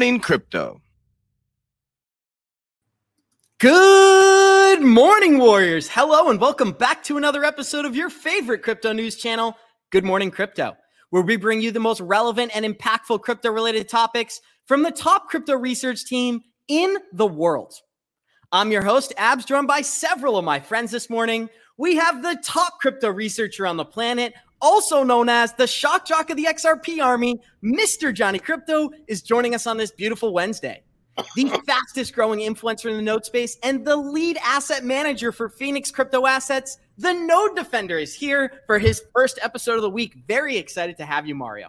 Morning Crypto. Good morning, Warriors. Hello, and welcome back to another episode of your favorite crypto news channel, Good Morning Crypto, where we bring you the most relevant and impactful crypto related topics from the top crypto research team in the world. I'm your host, Abs, joined by several of my friends this morning. We have the top crypto researcher on the planet, also known as the shock jock of the XRP army, Mr. Johnny Krypto, is joining us on this beautiful Wednesday the fastest growing influencer in the node space, and the lead asset manager for Phoenix Crypto Assets. The Node Defender is here for his first episode of the week. Very excited to have you, Mario.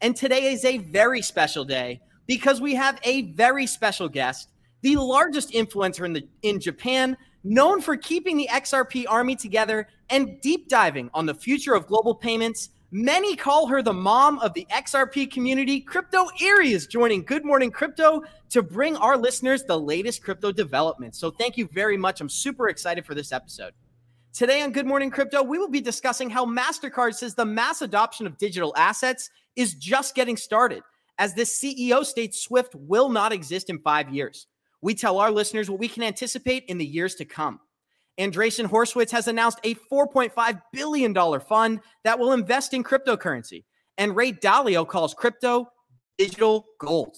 And today is a very special day because we have a very special guest, the largest influencer in the in Japan, known for keeping the XRP army together and deep diving on the future of global payments Many call her the mom of the XRP community. Crypto Eri is joining Good Morning Crypto to bring our listeners the latest crypto developments. So thank you very much. I'm super excited for this episode. Today on Good Morning Crypto, we will be discussing how MasterCard says the mass adoption of digital assets is just getting started, as the CEO states Swift will not exist in five years. We tell our listeners what we can anticipate in the years to come. Andreessen Horowitz has announced a $4.5 billion fund that will invest in cryptocurrency. And Ray Dalio calls crypto digital gold.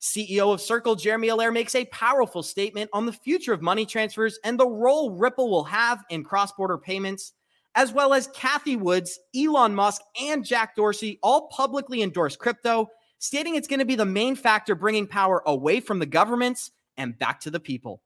CEO of Circle, Jeremy Allaire, makes a powerful statement on the future of money transfers and the role Ripple will have in cross border payments, as well as Kathy Woods, Elon Musk, and Jack Dorsey all publicly endorse crypto, stating it's going to be the main factor bringing power away from the governments and back to the people.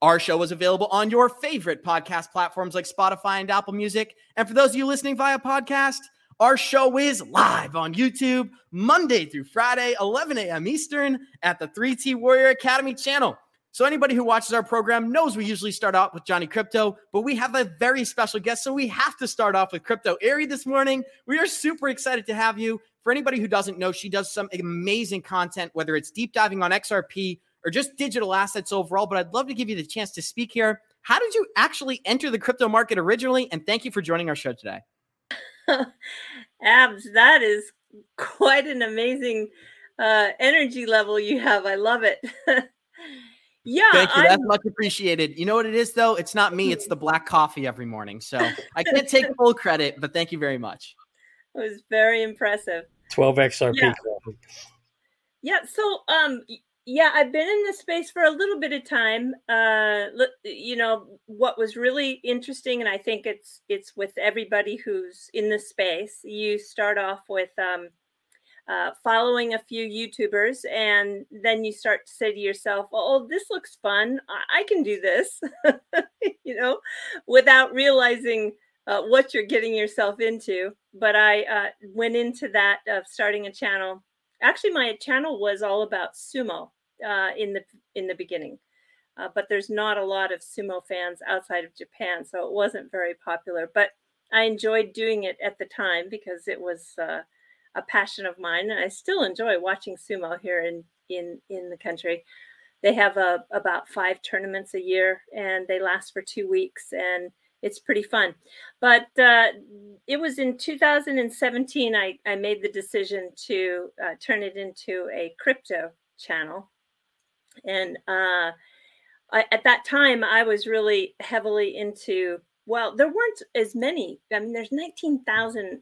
Our show is available on your favorite podcast platforms like Spotify and Apple Music. And for those of you listening via podcast, our show is live on YouTube Monday through Friday, 11 a.m. Eastern at the 3T Warrior Academy channel. So, anybody who watches our program knows we usually start out with Johnny Krypto, but we have a very special guest. So, we have to start off with Crypto Eri this morning. We are super excited to have you. For anybody who doesn't know, she does some amazing content, whether it's deep diving on XRP or just digital assets overall. But I'd love to give you the chance to speak here. How did you actually enter the crypto market originally? And thank you for joining our show today. Abs, that is quite an amazing uh, energy level you have. I love it. yeah, thank you. That's I'm... much appreciated. You know what it is, though? It's not me. It's the black coffee every morning. So I can't take full credit, but thank you very much. It was very impressive. 12 XRP yeah. Yeah. So, um, yeah, I've been in this space for a little bit of time. Uh, you know, what was really interesting, and I think it's it's with everybody who's in this space. You start off with um, uh, following a few YouTubers, and then you start to say to yourself, "Oh, this looks fun. I, I can do this," you know, without realizing uh, what you're getting yourself into. But I uh, went into that of starting a channel. Actually, my channel was all about sumo uh, in the in the beginning, uh, but there's not a lot of sumo fans outside of Japan, so it wasn't very popular. But I enjoyed doing it at the time because it was uh, a passion of mine, and I still enjoy watching sumo here in in in the country. They have a, uh, about five tournaments a year, and they last for two weeks, and it's pretty fun. But uh, it was in 2017 I, I made the decision to uh, turn it into a crypto channel and uh, I, at that time, I was really heavily into. Well, there weren't as many. I mean, there's 19,000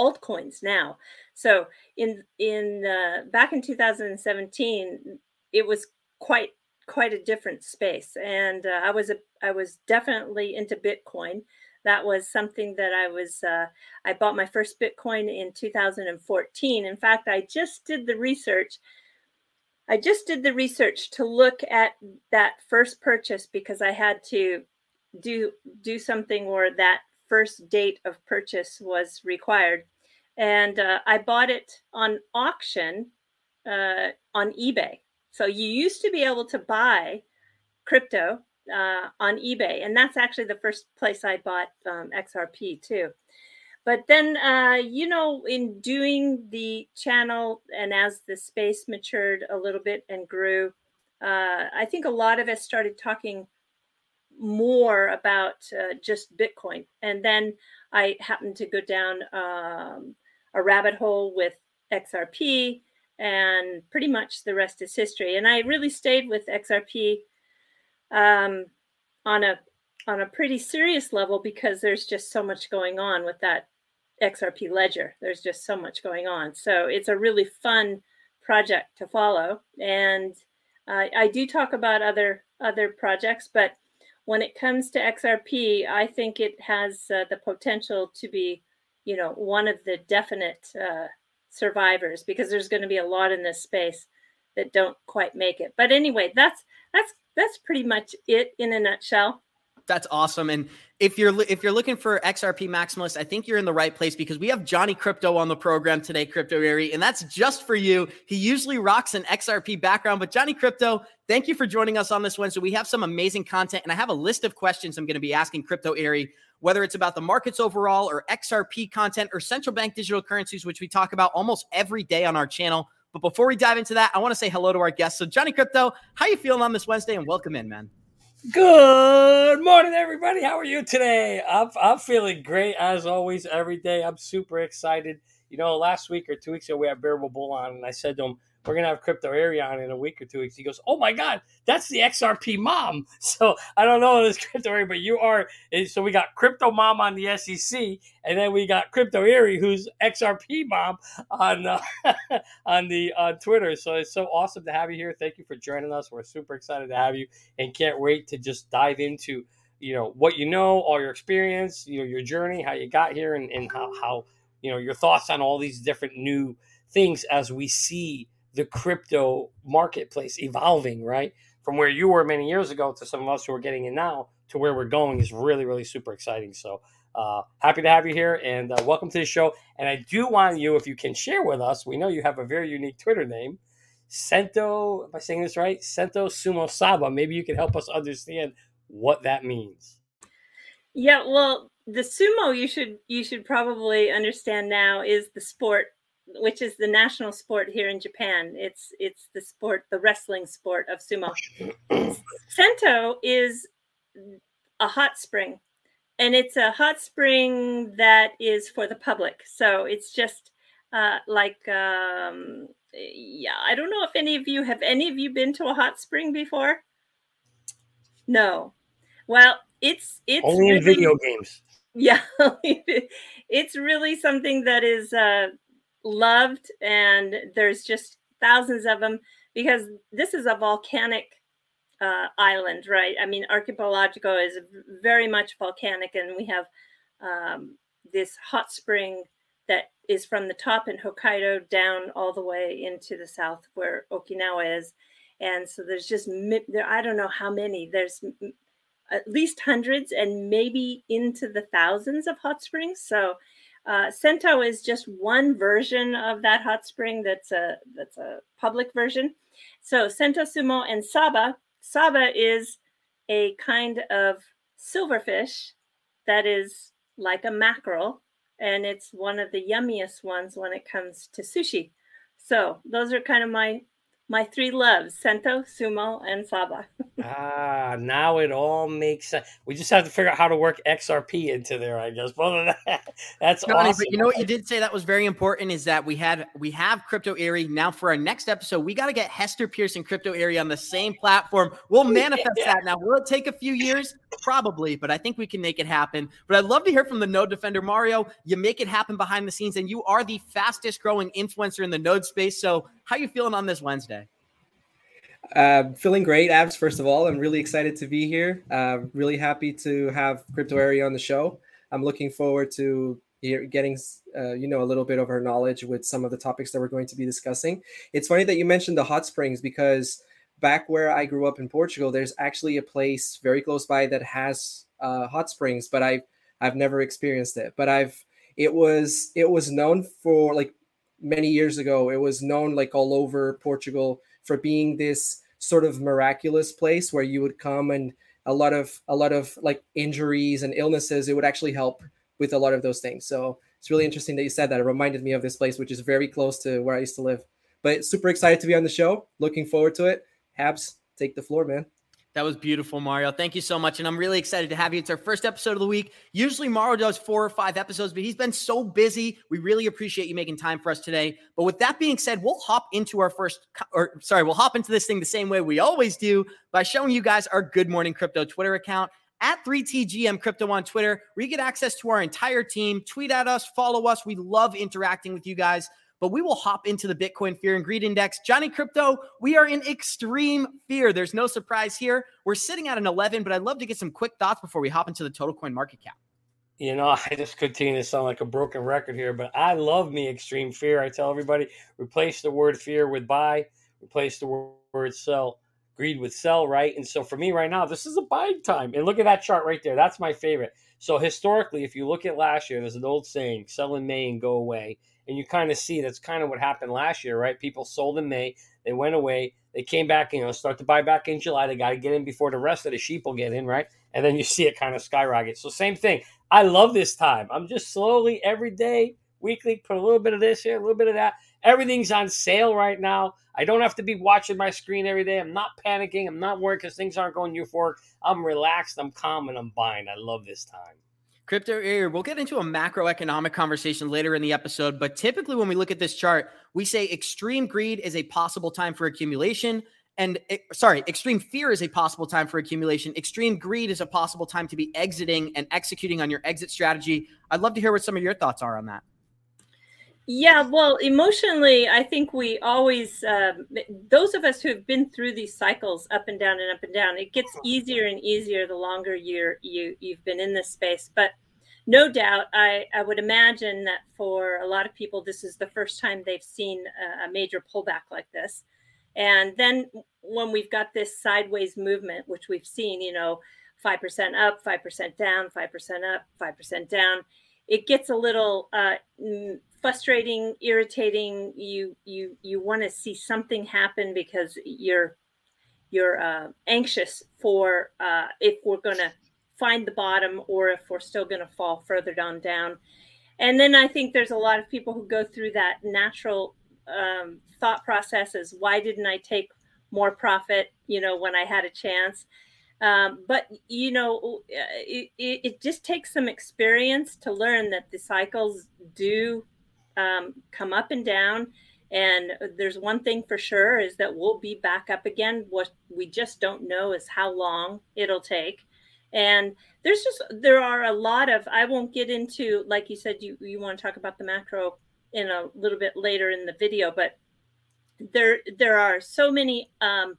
altcoins now. So in in uh, back in 2017, it was quite quite a different space, and uh, I was a I was definitely into Bitcoin. That was something that I was. Uh, I bought my first Bitcoin in 2014. In fact, I just did the research I just did the research to look at that first purchase because I had to do do something where that first date of purchase was required, and uh, I bought it on auction uh, on eBay. So you used to be able to buy crypto uh, on eBay, and that's actually the first place I bought um, XRP too. But then, uh, you know, in doing the channel and as the space matured a little bit and grew, uh, I think a lot of us started talking more about uh, just Bitcoin. And then I happened to go down um, a rabbit hole with XRP. and pretty much the rest is history. And I really stayed with XRP um, on a on a pretty serious level because there's just so much going on with that XRP ledger. There's just so much going on. So it's a really fun project to follow. And uh, I do talk about other other projects, but when it comes to XRP, I think it has uh, the potential to be, you know, one of the definite uh, survivors because there's going to be a lot in this space that don't quite make it. But anyway, that's that's that's pretty much it in a nutshell. That's awesome. And if you're if you're looking for XRP maximalist, I think you're in the right place because we have Johnny Krypto on the program today, Crypto Eri, and that's just for you. He usually rocks an XRP background, but Johnny Krypto, thank you for joining us on this Wednesday. We have some amazing content, and I have a list of questions I'm going to be asking Crypto Eri, whether it's about the markets overall or XRP content or central bank digital currencies, which we talk about almost every day on our channel. But before we dive into that, I want to say hello to our guests. So, Johnny Krypto, how you feeling on this Wednesday? And welcome in, man. Good morning, everybody. How are you today? I'm, I'm feeling great as always. Every day, I'm super excited. You know, last week or two weeks ago, we had Bearable Bull on, and I said to him, we're gonna have crypto Eri on in a week or two weeks. He goes, "Oh my god, that's the XRP mom." So I don't know this crypto Eri, but you are. Eh, so we got crypto mom on the SEC, and then we got crypto Eri, who's XRP mom on uh, on the on Twitter. So it's so awesome to have you here. Thank you for joining us. We're super excited to have you, and can't wait to just dive into you know what you know, all your experience, you know your journey, how you got here, and, and how how you know your thoughts on all these different new things as we see the crypto marketplace evolving, right? From where you were many years ago to some of us who are getting in now to where we're going is really, really super exciting. So uh, happy to have you here and uh, welcome to the show. And I do want you, if you can share with us, we know you have a very unique Twitter name, Sento. Am I saying this right? Sento Sumo Saba. Maybe you can help us understand what that means. Yeah, well, the sumo you should you should probably understand now is the sport which is the national sport here in Japan. It's it's the sport, the wrestling sport of sumo. Sento is a hot spring, and it's a hot spring that is for the public. So it's just uh, like um, yeah. I don't know if any of you have any of you been to a hot spring before. No. Well, it's it's only really, in video games. Yeah, it's really something that is uh, loved, and there's just thousands of them because this is a volcanic uh, island, right? I mean, Archipelago is very much volcanic, and we have um, this hot spring that is from the top in Hokkaido down all the way into the south where Okinawa is. And so there's just, there, I don't know how many, there's at least hundreds and maybe into the thousands of hot springs. So uh, Sento is just one version of that hot spring. That's a that's a public version. So Sento Sumo and Saba. Saba is a kind of silverfish that is like a mackerel, and it's one of the yummiest ones when it comes to sushi. So those are kind of my my three loves Sento, Sumo, and Saba. ah, now it all makes sense. We just have to figure out how to work XRP into there, I guess. But that, that's Johnny, awesome. But you know what you did say that was very important is that we had we have Crypto Eri. Now for our next episode, we got to get Hester Pearson Crypto Eri on the same platform. We'll manifest yeah. that now. Will it take a few years? Probably, but I think we can make it happen. But I'd love to hear from the node defender, Mario. You make it happen behind the scenes, and you are the fastest growing influencer in the node space. So how are you feeling on this Wednesday? Uh, feeling great, Abs. First of all, I'm really excited to be here. Uh, really happy to have Crypto Eri on the show. I'm looking forward to getting uh, you know a little bit of our knowledge with some of the topics that we're going to be discussing. It's funny that you mentioned the hot springs because back where I grew up in Portugal, there's actually a place very close by that has uh, hot springs, but I've I've never experienced it. But I've it was it was known for like many years ago. It was known like all over Portugal for being this sort of miraculous place where you would come and a lot of a lot of like injuries and illnesses it would actually help with a lot of those things. So it's really interesting that you said that. It reminded me of this place which is very close to where i used to live. But super excited to be on the show. Looking forward to it. Abs take the floor man That was beautiful, Mario. Thank you so much. And I'm really excited to have you. It's our first episode of the week. Usually, Mario does four or five episodes, but he's been so busy. We really appreciate you making time for us today. But with that being said, we'll hop into our first, or sorry, we'll hop into this thing the same way we always do by showing you guys our Good Morning Crypto Twitter account at 3TGM Crypto on Twitter, where you get access to our entire team. Tweet at us, follow us. We love interacting with you guys but we will hop into the Bitcoin Fear and Greed Index. Johnny Krypto, we are in extreme fear. There's no surprise here. We're sitting at an 11, but I'd love to get some quick thoughts before we hop into the total coin market cap. You know, I just continue to sound like a broken record here, but I love me extreme fear. I tell everybody replace the word fear with buy, replace the word sell, greed with sell, right? And so for me right now, this is a buying time. And look at that chart right there. That's my favorite. So historically, if you look at last year, there's an old saying, sell in May and go away. And you kind of see that's kind of what happened last year, right? People sold in May, they went away, they came back, you know, start to buy back in July. They got to get in before the rest of the sheep will get in, right? And then you see it kind of skyrocket. So same thing. I love this time. I'm just slowly every day, weekly, put a little bit of this here, a little bit of that. Everything's on sale right now. I don't have to be watching my screen every day. I'm not panicking. I'm not worried because things aren't going euphoric. I'm relaxed. I'm calm, and I'm buying. I love this time. Crypto Eri, we'll get into a macroeconomic conversation later in the episode, but typically when we look at this chart, we say extreme greed is a possible time for accumulation. And eh, sorry, extreme fear is a possible time for accumulation. Extreme greed is a possible time to be exiting and executing on your exit strategy. I'd love to hear what some of your thoughts are on that. Yeah, well, emotionally, I think we always, um, those of us who have been through these cycles up and down and up and down, it gets easier and easier the longer you're you you've been in this space. But no doubt, I I would imagine that for a lot of people, this is the first time they've seen a, a major pullback like this. And then when we've got this sideways movement, which we've seen, you know, five percent up, five percent down, five percent up, five percent down, it gets a little. Uh, frustrating, irritating. You you you want to see something happen because you're you're uh, anxious for uh, if we're going to find the bottom or if we're still going to fall further down down. And then I think there's a lot of people who go through that natural um, thought process: is why didn't I take more profit? You know, when I had a chance. Um, but you know, it, it, it, just takes some experience to learn that the cycles do um, come up and down. And there's one thing for sure is that we'll be back up again. What we just don't know is how long it'll take. And there's just there are a lot of I won't get into like you said you you want to talk about the macro in a little bit later in the video, but there there are so many um,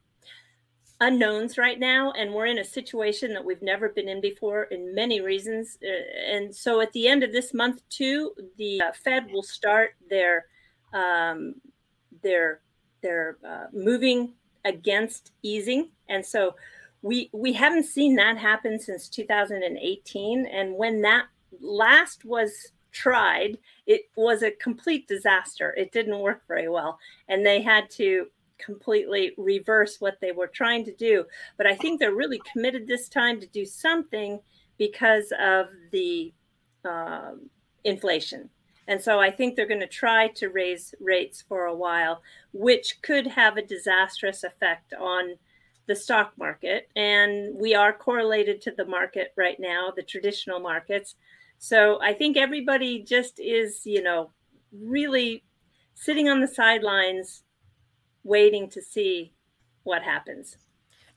unknowns right now and we're in a situation that we've never been in before in many reasons. Uh, and so at the end of this month too the uh, fed will start their um, their their uh, moving against easing. And so we we haven't seen that happen since 2018 and when that last was tried it was a complete disaster. It didn't work very well. And they had to completely reverse what they were trying to do. But I think they're really committed this time to do something because of the uh, inflation. And so I think they're going to try to raise rates for a while, which could have a disastrous effect on the stock market. And we are correlated to the market right now, the traditional markets. So I think everybody just is, you know, really sitting on the sidelines waiting to see what happens.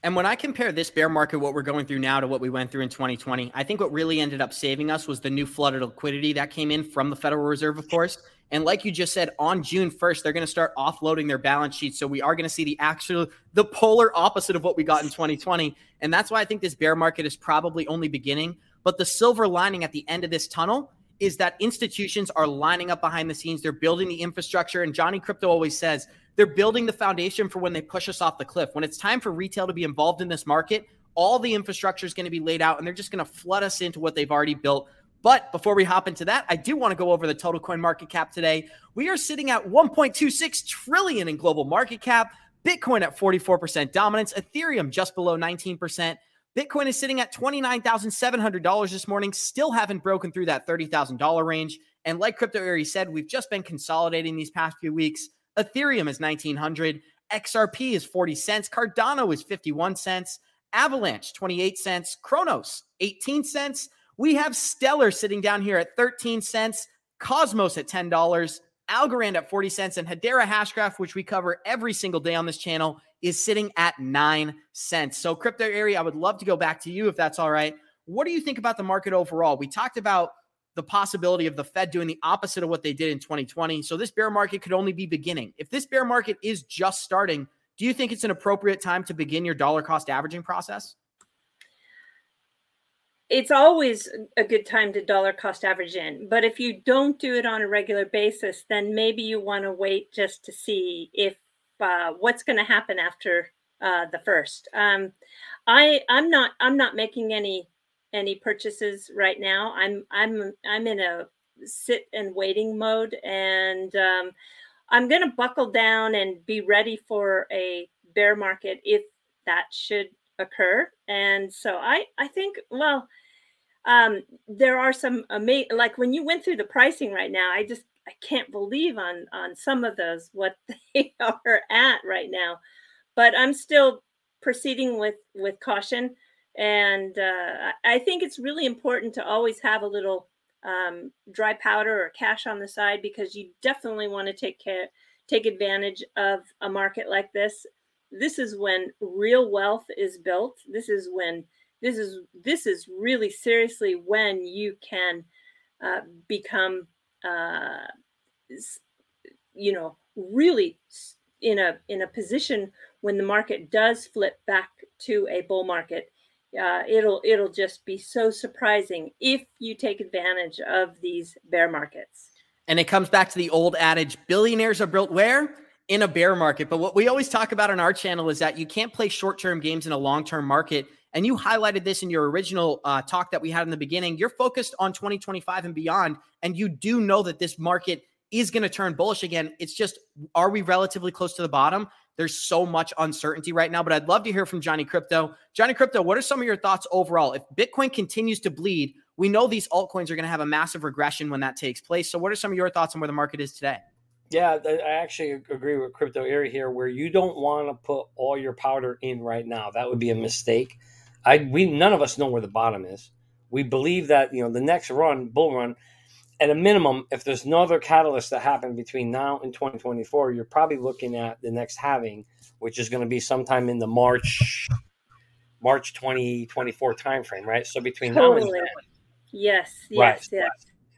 And when I compare this bear market, what we're going through now, to what we went through in 2020, I think what really ended up saving us was the new flood of liquidity that came in from the Federal Reserve, of course. And like you just said, on June 1st, they're going to start offloading their balance sheets. So we are going to see the actual, the polar opposite of what we got in 2020. And that's why I think this bear market is probably only beginning. But the silver lining at the end of this tunnel is that institutions are lining up behind the scenes. They're building the infrastructure. And Johnny Krypto always says they're building the foundation for when they push us off the cliff. When it's time for retail to be involved in this market, all the infrastructure is going to be laid out and they're just going to flood us into what they've already built. But before we hop into that, I do want to go over the total coin market cap today. We are sitting at 1.26 trillion in global market cap, Bitcoin at 44% dominance, Ethereum just below 19%. Bitcoin is sitting at $29,700 this morning, still haven't broken through that $30,000 range. And like Crypto Eri said, we've just been consolidating these past few weeks. Ethereum is 1900, XRP is 40 cents, Cardano is 51 cents, Avalanche, 28 cents. Cronos, 18 cents. We have Stellar sitting down here at 13 cents. Cosmos at $10. Algorand at 40 cents. And Hedera Hashgraph, which we cover every single day on this channel, is sitting at 9 cents. So, crypto Eri, I would love to go back to you if that's all right. What do you think about the market overall? We talked about the possibility of the Fed doing the opposite of what they did in 2020. So this bear market could only be beginning. If this bear market is just starting, do you think it's an appropriate time to begin your dollar cost averaging process? It's always a good time to dollar cost average in. But if you don't do it on a regular basis, then maybe you want to wait just to see if uh, what's going to happen after uh, the first. Um, I I'm not I'm not making any any purchases right now. I'm I'm I'm in a sit and waiting mode, and um, I'm going to buckle down and be ready for a bear market if that should occur. And so I I think well, um, there are some amazing like when you went through the pricing right now. I just I can't believe on on some of those what they are at right now, but I'm still proceeding with with caution and uh, I think it's really important to always have a little um, dry powder or cash on the side because you definitely want to take care, take advantage of a market like this. This is when real wealth is built. This is when this is this is really seriously when you can uh, become, uh, you know, really in a in a position when the market does flip back to a bull market uh, it'll it'll just be so surprising if you take advantage of these bear markets. And it comes back to the old adage: billionaires are built where in a bear market. But what we always talk about on our channel is that you can't play short-term games in a long-term market. And you highlighted this in your original uh, talk that we had in the beginning. You're focused on 2025 and beyond, and you do know that this market is going to turn bullish again. It's just, are we relatively close to the bottom? There's so much uncertainty right now, but I'd love to hear from Johnny Krypto. Johnny Krypto, what are some of your thoughts overall? If Bitcoin continues to bleed, we know these altcoins are going to have a massive regression when that takes place. So, what are some of your thoughts on where the market is today? Yeah, I actually agree with Crypto Eri here, where you don't want to put all your powder in right now. That would be a mistake. I we none of us know where the bottom is. We believe that you know the next run, bull run, at a minimum, if there's no other catalyst that happen between now and 2024, you're probably looking at the next halving, which is going to be sometime in the March March 2024 timeframe, right? So between totally. now and then, yes, yes, right, yes.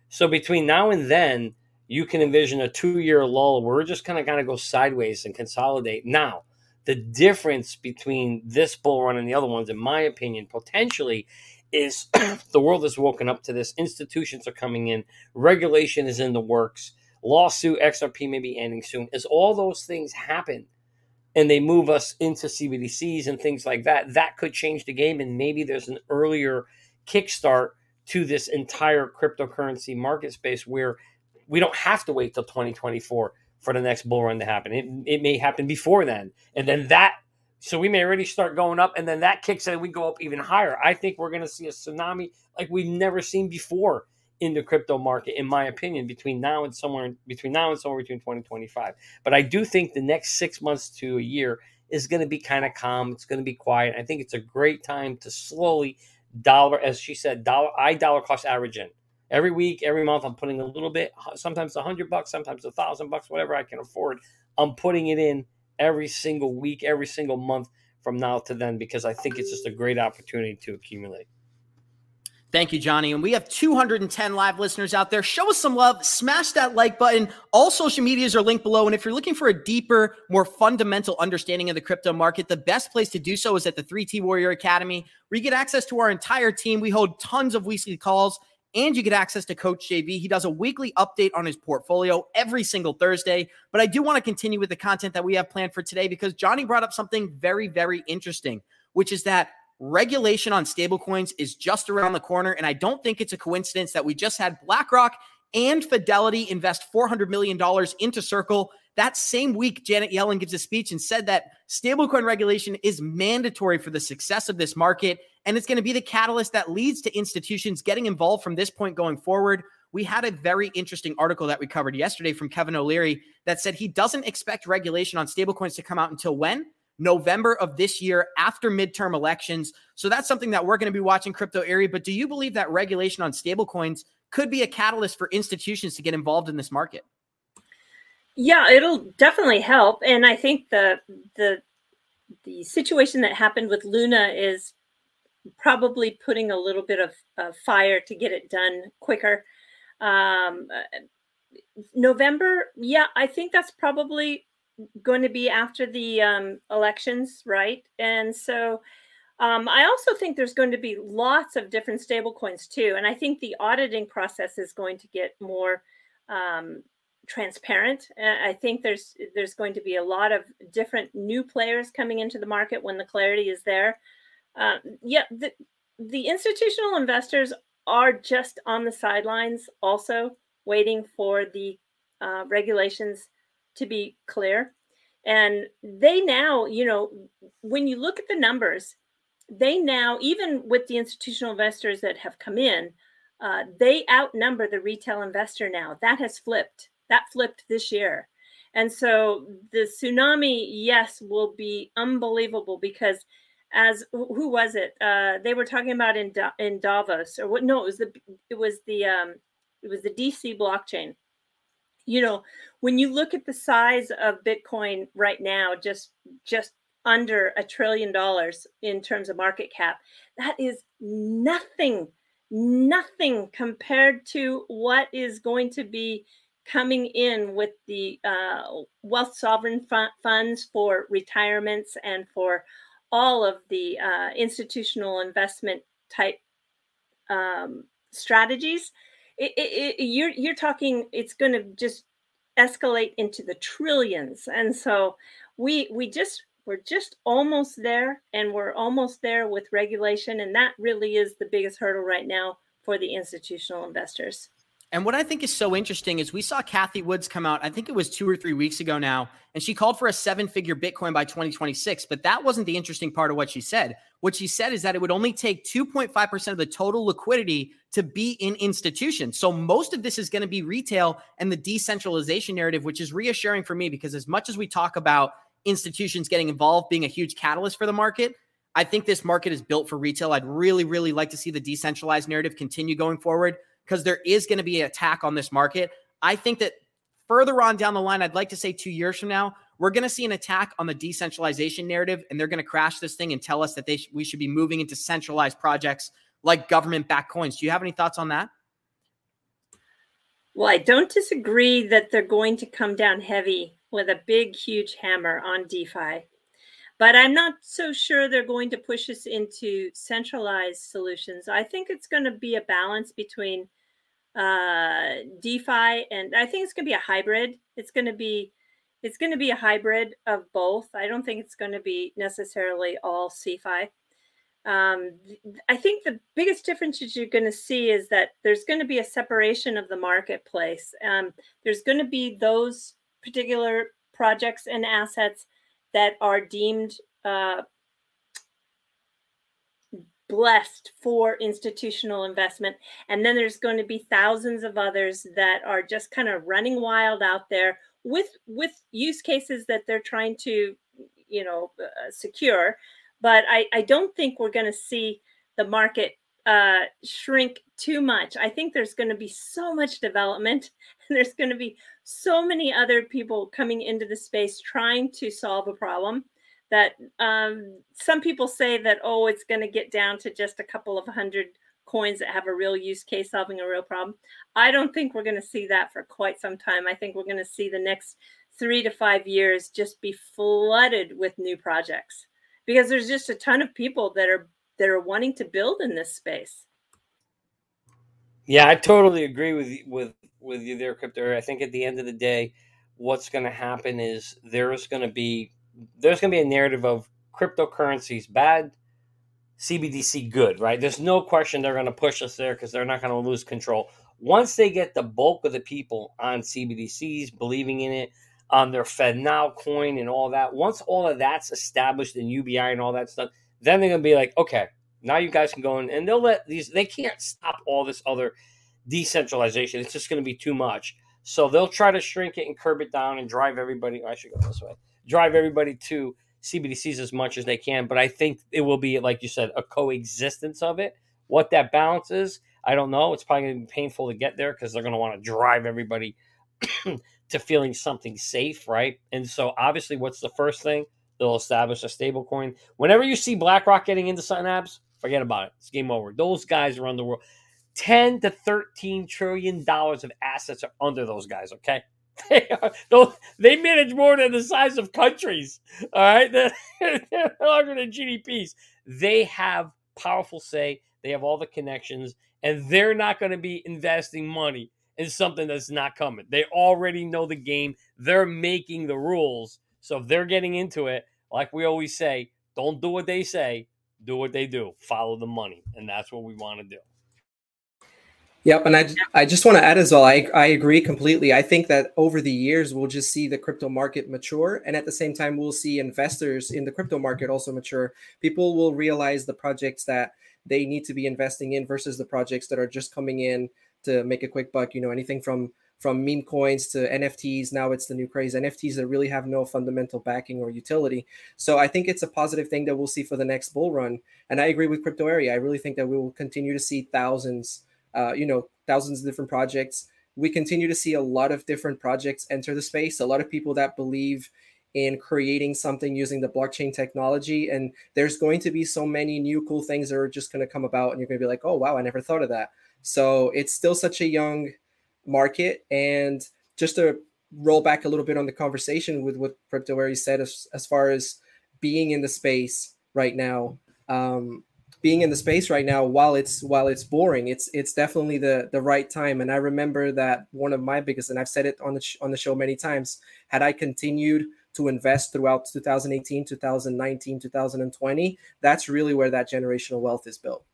So between now and then, you can envision a two-year lull where we're just kind of kind of go sideways and consolidate. Now, the difference between this bull run and the other ones, in my opinion, potentially is the world has woken up to this. Institutions are coming in, regulation is in the works, lawsuit XRP may be ending soon. As all those things happen and they move us into CBDCs and things like that, that could change the game. And maybe there's an earlier kickstart to this entire cryptocurrency market space where we don't have to wait till 2024 for the next bull run to happen. It, it may happen before then. And then that so we may already start going up, and then that kicks in, we go up even higher. I think we're going to see a tsunami like we've never seen before in the crypto market, in my opinion, between now and somewhere between now and somewhere between 2025. But I do think the next six months to a year is going to be kind of calm. It's going to be quiet. I think it's a great time to slowly dollar, as she said, dollar I dollar cost average in. Every week, every month, I'm putting a little bit, sometimes a hundred bucks, sometimes a thousand bucks, whatever I can afford. I'm putting it in every single week, every single month from now to then because I think it's just a great opportunity to accumulate. Thank you, Johnny. And we have 210 live listeners out there. Show us some love. Smash that like button. All social medias are linked below. And if you're looking for a deeper, more fundamental understanding of the crypto market, the best place to do so is at the 3T Warrior Academy, where you get access to our entire team. We hold tons of weekly calls and you get access to Coach JV. He does a weekly update on his portfolio every single Thursday. But I do want to continue with the content that we have planned for today because Johnny brought up something very, very interesting, which is that regulation on stablecoins is just around the corner. And I don't think it's a coincidence that we just had BlackRock and Fidelity invest $400 million into Circle. That same week, Janet Yellen gives a speech and said that stablecoin regulation is mandatory for the success of this market. And it's going to be the catalyst that leads to institutions getting involved from this point going forward. We had a very interesting article that we covered yesterday from Kevin O'Leary that said he doesn't expect regulation on stablecoins to come out until when? November of this year after midterm elections. So that's something that we're going to be watching crypto Eri. But do you believe that regulation on stablecoins could be a catalyst for institutions to get involved in this market? Yeah, it'll definitely help. And I think the the the situation that happened with Luna is probably putting a little bit of, of fire to get it done quicker. Um, uh, November, yeah, I think that's probably going to be after the um, elections, right? And so um, I also think there's going to be lots of different stable coins too. And I think the auditing process is going to get more um, transparent. I think there's there's going to be a lot of different new players coming into the market when the clarity is there. Uh, yeah, the, the institutional investors are just on the sidelines, also waiting for the uh, regulations to be clear. And they now, you know, when you look at the numbers, they now, even with the institutional investors that have come in, uh, they outnumber the retail investor now. That has flipped. That flipped this year. And so the tsunami, yes, will be unbelievable because as who was it? Uh, they were talking about in in Davos or what? No, it was the it was the um, it was the DC blockchain. You know, when you look at the size of Bitcoin right now, just just under a trillion dollars in terms of market cap, that is nothing, nothing compared to what is going to be coming in with the uh, wealth sovereign funds for retirements and for all of the uh, institutional investment type um, strategies, it, it, it, you're you're talking it's going to just escalate into the trillions, and so we we just we're just almost there, and we're almost there with regulation, and that really is the biggest hurdle right now for the institutional investors. And what I think is so interesting is we saw Kathy Woods come out, I think it was two or three weeks ago now, and she called for a seven figure Bitcoin by 2026. But that wasn't the interesting part of what she said. What she said is that it would only take 2.5% of the total liquidity to be in institutions. So most of this is going to be retail and the decentralization narrative, which is reassuring for me because as much as we talk about institutions getting involved being a huge catalyst for the market, I think this market is built for retail. I'd really, really like to see the decentralized narrative continue going forward because there is going to be an attack on this market. I think that further on down the line, I'd like to say two years from now, we're going to see an attack on the decentralization narrative, and they're going to crash this thing and tell us that they sh- we should be moving into centralized projects like government-backed coins. Do you have any thoughts on that? Well, I don't disagree that they're going to come down heavy with a big, huge hammer on DeFi. But I'm not so sure they're going to push us into centralized solutions. I think it's going to be a balance between uh, DeFi, and I think it's going to be a hybrid. It's going to be it's going to be a hybrid of both. I don't think it's going to be necessarily all CeFi. Um, I think the biggest difference that you're going to see is that there's going to be a separation of the marketplace. Um, there's going to be those particular projects and assets that are deemed uh, blessed for institutional investment. And then there's going to be thousands of others that are just kind of running wild out there with with use cases that they're trying to, you know, uh, secure. But I, I don't think we're going to see the market uh, shrink too much. I think there's going to be so much development, and there's going to be so many other people coming into the space trying to solve a problem that um, some people say that oh it's going to get down to just a couple of hundred coins that have a real use case solving a real problem. I don't think we're going to see that for quite some time. I think we're going to see the next three to five years just be flooded with new projects because there's just a ton of people that are that are wanting to build in this space. Yeah i totally agree with with with you there crypto i think at the end of the day what's going to happen is there's going to be there's going to be a narrative of cryptocurrencies bad, CBDC good, right? There's no question they're going to push us there because they're not going to lose control. Once they get the bulk of the people on CBDCs, believing in it, on their FedNow coin and all that, once all of that's established in UBI and all that stuff, then they're going to be like, okay, now you guys can go in and they'll let these, they can't stop all this other decentralization. It's just going to be too much. So they'll try to shrink it and curb it down and drive everybody. I should go this way drive everybody to CBDCs as much as they can, but I think it will be, like you said, a coexistence of it. What that balance is, I don't know. It's probably going to be painful to get there because they're going to want to drive everybody to feeling something safe, right? And so, obviously, what's the first thing? They'll establish a stable coin. Whenever you see BlackRock getting into something Abs, forget about it. It's game over. Those guys around the world, 10 to 13 trillion dollars of assets are under those guys, okay? They, are, they manage more than the size of countries. All right, they're, they're larger than GDPs. They have powerful say. They have all the connections, and they're not going to be investing money in something that's not coming. They already know the game. They're making the rules. So if they're getting into it, like we always say, don't do what they say, do what they do. Follow the money, and that's what we want to do. Yep, and I, I just want to add as well. I, I agree completely. I think that over the years we'll just see the crypto market mature, and at the same time we'll see investors in the crypto market also mature. People will realize the projects that they need to be investing in versus the projects that are just coming in to make a quick buck. You know, anything from from meme coins to NFTs. Now it's the new craze. NFTs that really have no fundamental backing or utility. So I think it's a positive thing that we'll see for the next bull run. And I agree with Crypto Eri. I really think that we will continue to see thousands uh, you know, thousands of different projects. We continue to see a lot of different projects enter the space. A lot of people that believe in creating something using the blockchain technology. And there's going to be so many new cool things that are just going to come about, and you're going to be like, oh, wow, I never thought of that. So it's still such a young market. And just to roll back a little bit on the conversation with what Crypto said as, as far as being in the space right now, um, being in the space right now while it's while it's boring it's it's definitely the the right time. And i remember that one of my biggest and i've said it on the sh- on the show many times had i continued to invest throughout 2018 2019 2020 that's really where that generational wealth is built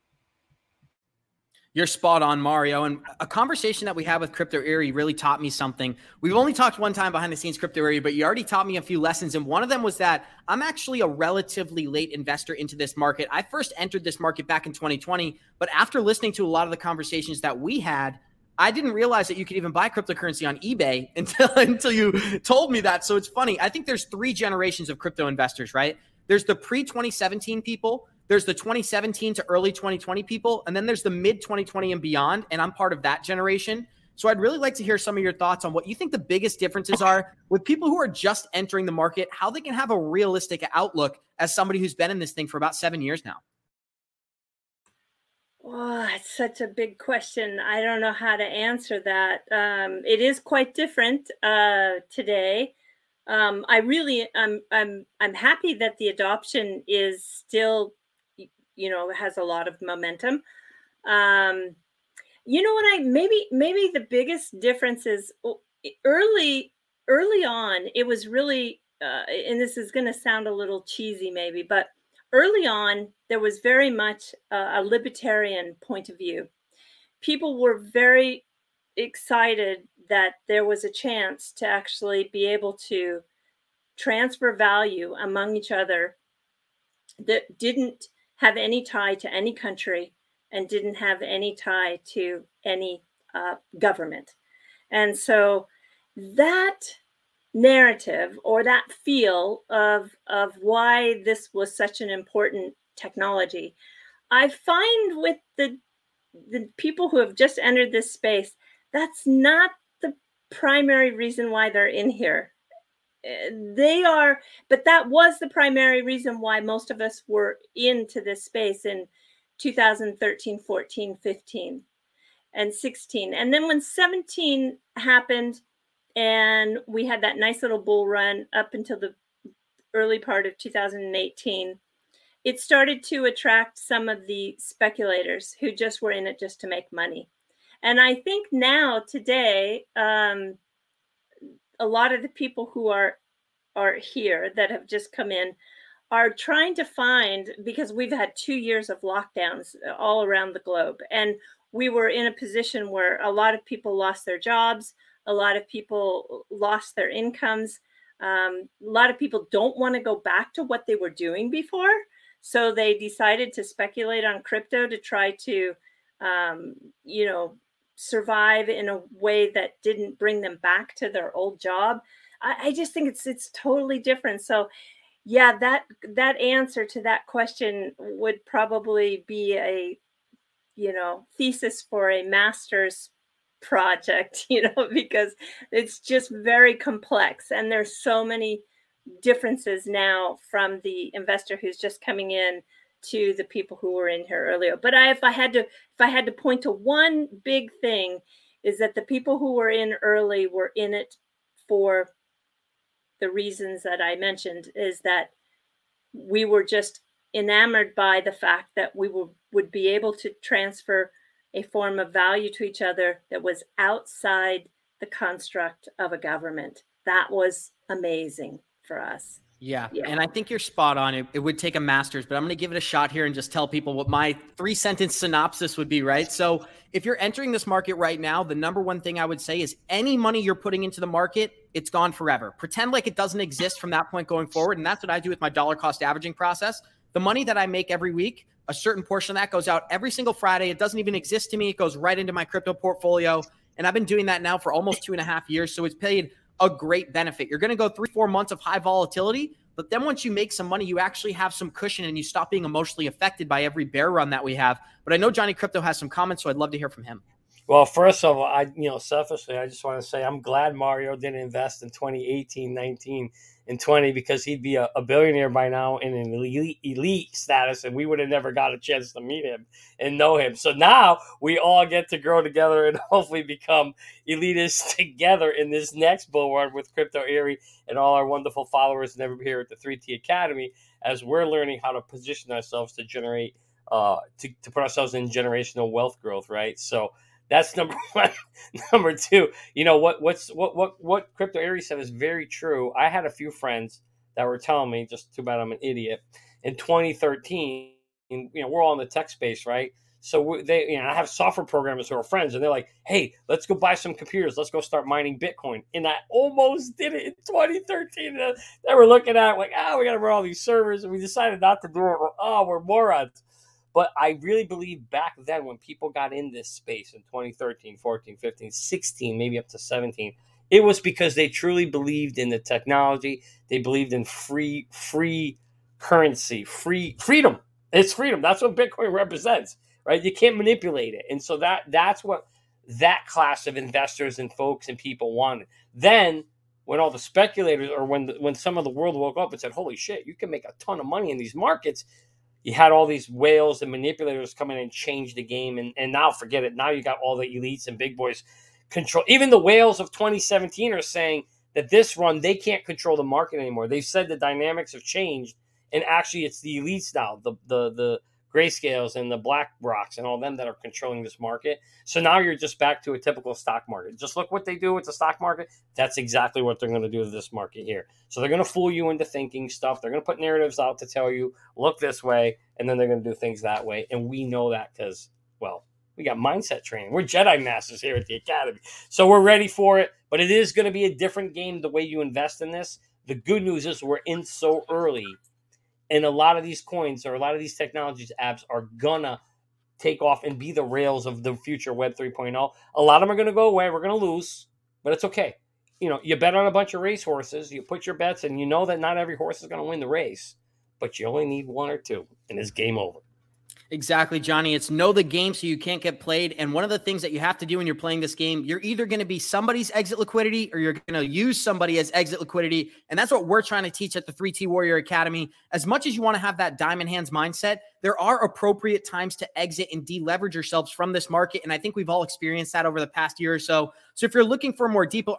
you're spot on, Mario. And a conversation that we had with Crypto Eri really taught me something. We've only talked one time behind the scenes, Crypto Eri, but you already taught me a few lessons. And one of them was that I'm actually a relatively late investor into this market. I first entered this market back in 2020, but after listening to a lot of the conversations that we had, I didn't realize that you could even buy cryptocurrency on eBay until until you told me that. So it's funny. I think there's three generations of crypto investors, right? There's the pre 2017 people there's the 2017 to early 2020 people, and then there's the mid 2020 and beyond. And I'm part of that generation. So I'd really like to hear some of your thoughts on what you think the biggest differences are with people who are just entering the market, how they can have a realistic outlook as somebody who's been in this thing for about seven years now. Oh, it's such a big question. I don't know how to answer that. Um, it is quite different uh, today. Um, I really, I'm, I'm, I'm happy that the adoption is still you know has a lot of momentum. Um you know what i maybe maybe the biggest difference is early early on it was really uh, and this is going to sound a little cheesy maybe but early on there was very much a, a libertarian point of view. People were very excited that there was a chance to actually be able to transfer value among each other that didn't have any tie to any country and didn't have any tie to any uh, government. And so that narrative or that feel of, of why this was such an important technology, I find with the, the people who have just entered this space, that's not the primary reason why they're in here they are but that was the primary reason why most of us were into this space in 2013 14 15 and 16 and then when 17 happened and we had that nice little bull run up until the early part of 2018 it started to attract some of the speculators who just were in it just to make money. And i think now today um, a lot of the people who are are here that have just come in are trying to find because we've had two years of lockdowns all around the globe. And we were in a position where a lot of people lost their jobs a lot of people lost their incomes um, a lot of people don't want to go back to what they were doing before. So they decided to speculate on crypto to try to um, you know survive in a way that didn't bring them back to their old job. I, I just think it's it's totally different. So yeah, that that answer to that question would probably be a you know thesis for a master's project, you know, because it's just very complex and there's so many differences now from the investor who's just coming in to the people who were in here earlier. But I, if I had to, if I had to point to one big thing, is that the people who were in early were in it for the reasons that I mentioned. Is that we were just enamored by the fact that we will, would be able to transfer a form of value to each other that was outside the construct of a government. That was amazing for us. Yeah. yeah. And I think you're spot on. It, it would take a master's, but I'm going to give it a shot here and just tell people what my three sentence synopsis would be, right? So, if you're entering this market right now, the number one thing I would say is any money you're putting into the market, it's gone forever. Pretend like it doesn't exist from that point going forward. And that's what I do with my dollar cost averaging process. The money that I make every week, a certain portion of that goes out every single Friday. It doesn't even exist to me. It goes right into my crypto portfolio. And I've been doing that now for almost two and a half years. So it's paid a great benefit. You're going to go three, four months of high volatility. But then once you make some money, you actually have some cushion and you stop being emotionally affected by every bear run that we have. But I know Johnny Krypto has some comments, so I'd love to hear from him. Well, first of all, I you know, selfishly, I just want to say I'm glad Mario didn't invest in 2018, 19, and 20 because he'd be a, a billionaire by now in an elite, elite status, and we would have never got a chance to meet him and know him. So now we all get to grow together and hopefully become elitists together in this next bull run with Crypto Eri and all our wonderful followers and everybody here at the 3T Academy as we're learning how to position ourselves to generate, uh, to, to put ourselves in generational wealth growth, right? So that's number one. number two, you know what? What's what? What? What Crypto Eri's said is very true. I had a few friends that were telling me, just too bad I'm an idiot. In 2013, you know, we're all in the tech space, right? So they, you know, I have software programmers who are friends, and they're like, "Hey, let's go buy some computers. Let's go start mining Bitcoin." And I almost did it in 2013. They were looking at it like, "Ah, oh, we got to run all these servers," and we decided not to do it. Oh, we're morons. But I really believe back then when people got in this space in 2013, 14, 15, 16, maybe up to 17, it was because they truly believed in the technology. They believed in free, free currency, free freedom. It's freedom. That's what Bitcoin represents, right? You can't manipulate it. And so that that's what that class of investors and folks and people wanted. Then when all the speculators or when the, when some of the world woke up and said, "Holy shit, you can make a ton of money in these markets," you had all these whales and manipulators come in and change the game. And, and now forget it. Now you got all the elites and big boys control even the whales of 2017 are saying that this run they can't control the market anymore. They've said the dynamics have changed and actually it's the elites now the the the grayscales and the BlackRocks and all them that are controlling this market. So now you're just back to a typical stock market. Just look what they do with the stock market. That's exactly what they're going to do with this market here. So they're going to fool you into thinking stuff. They're going to put narratives out to tell you, look this way, and then they're going to do things that way. And we know that because, well, we got mindset training. We're Jedi Masters here at the Academy. So we're ready for it. But it is going to be a different game the way you invest in this. The good news is we're in so early and a lot of these coins or a lot of these technologies apps are gonna take off and be the rails of the future Web 3.0. A lot of them are gonna go away. We're gonna lose, but it's okay. You know, you bet on a bunch of race horses, you put your bets, and you know that not every horse is gonna win the race, but you only need one or two, and it's game over. Exactly, Johnny. It's know the game so you can't get played. And one of the things that you have to do when you're playing this game, you're either going to be somebody's exit liquidity or you're going to use somebody as exit liquidity. And that's what we're trying to teach at the 3T Warrior Academy. As much as you want to have that diamond hands mindset, there are appropriate times to exit and deleverage yourselves from this market. And I think we've all experienced that over the past year or so. So if you're looking for a more deeper,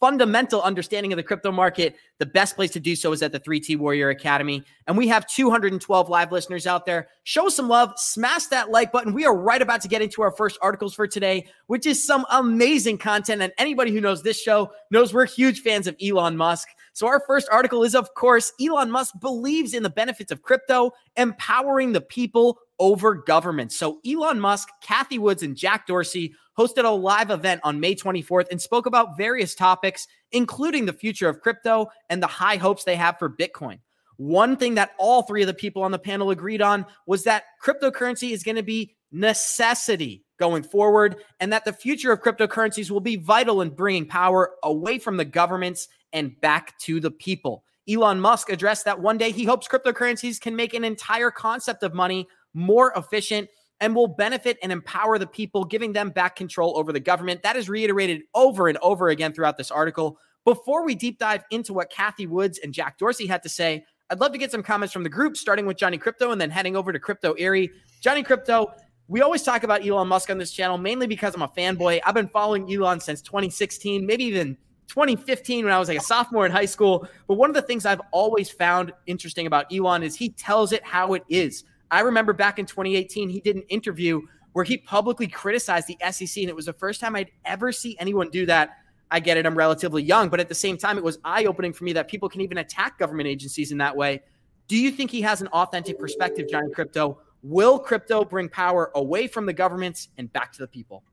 fundamental understanding of the crypto market, the best place to do so is at the 3T Warrior Academy. And we have 212 live listeners out there. Show some love, smash that like button. We are right about to get into our first articles for today, which is some amazing content. And anybody who knows this show knows we're huge fans of Elon Musk. So, our first article is, of course, Elon Musk believes in the benefits of crypto, empowering the people over government. So, Elon Musk, Kathy Woods, and Jack Dorsey hosted a live event on May 24th and spoke about various topics, including the future of crypto and the high hopes they have for Bitcoin. One thing that all three of the people on the panel agreed on was that cryptocurrency is going to be necessity going forward and that the future of cryptocurrencies will be vital in bringing power away from the governments and back to the people. Elon Musk addressed that one day he hopes cryptocurrencies can make an entire concept of money more efficient and will benefit and empower the people, giving them back control over the government. That is reiterated over and over again throughout this article. Before we deep dive into what Kathy Woods and Jack Dorsey had to say, I'd love to get some comments from the group, starting with Johnny Krypto and then heading over to Crypto Eri. Johnny Krypto, we always talk about Elon Musk on this channel, mainly because I'm a fanboy. I've been following Elon since 2016, maybe even 2015 when I was like a sophomore in high school. But one of the things I've always found interesting about Elon is he tells it how it is. I remember back in 2018, he did an interview where he publicly criticized the SEC, and it was the first time I'd ever see anyone do that. I get it, I'm relatively young, but at the same time, it was eye opening for me that people can even attack government agencies in that way. Do you think he has an authentic perspective, Johnny Krypto? Will crypto bring power away from the governments and back to the people?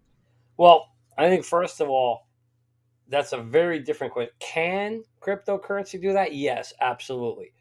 Well, I think first of all, that's a very different question. Can cryptocurrency do that? Yes, absolutely.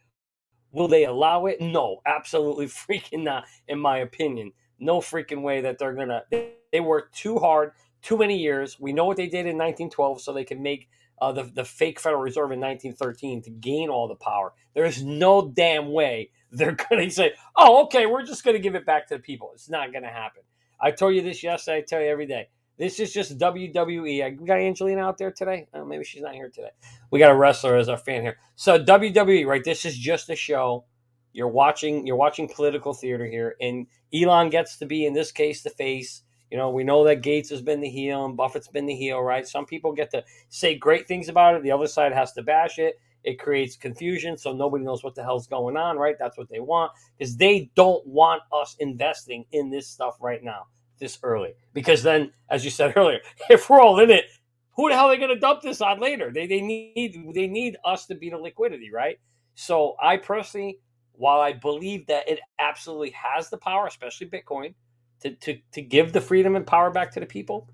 Will they allow it? No, absolutely freaking not, in my opinion. No freaking way that they're gonna. They, they worked too hard, too many years. We know what they did in 1912, so they can make uh, the the fake Federal Reserve in 1913 to gain all the power. There's no damn way they're gonna say, "Oh, okay, we're just gonna give it back to the people." It's not gonna happen. I told you this yesterday. I tell you every day. This is just WWE. We got Angelina out there today. Oh, maybe she's not here today. We got a wrestler as our fan here. So WWE, right? This is just a show. You're watching. You're watching political theater here, and Elon gets to be, in this case, the face. You know, we know that Gates has been the heel and Buffett's been the heel, right? Some people get to say great things about it. The other side has to bash it. It creates confusion, so nobody knows what the hell's going on, right? That's what they want because they don't want us investing in this stuff right now this early because then, as you said earlier, if we're all in it, who the hell are they going to dump this on later? They they need they need us to be the liquidity, right? So I personally, while I believe that it absolutely has the power, especially Bitcoin, to to to give the freedom and power back to the people,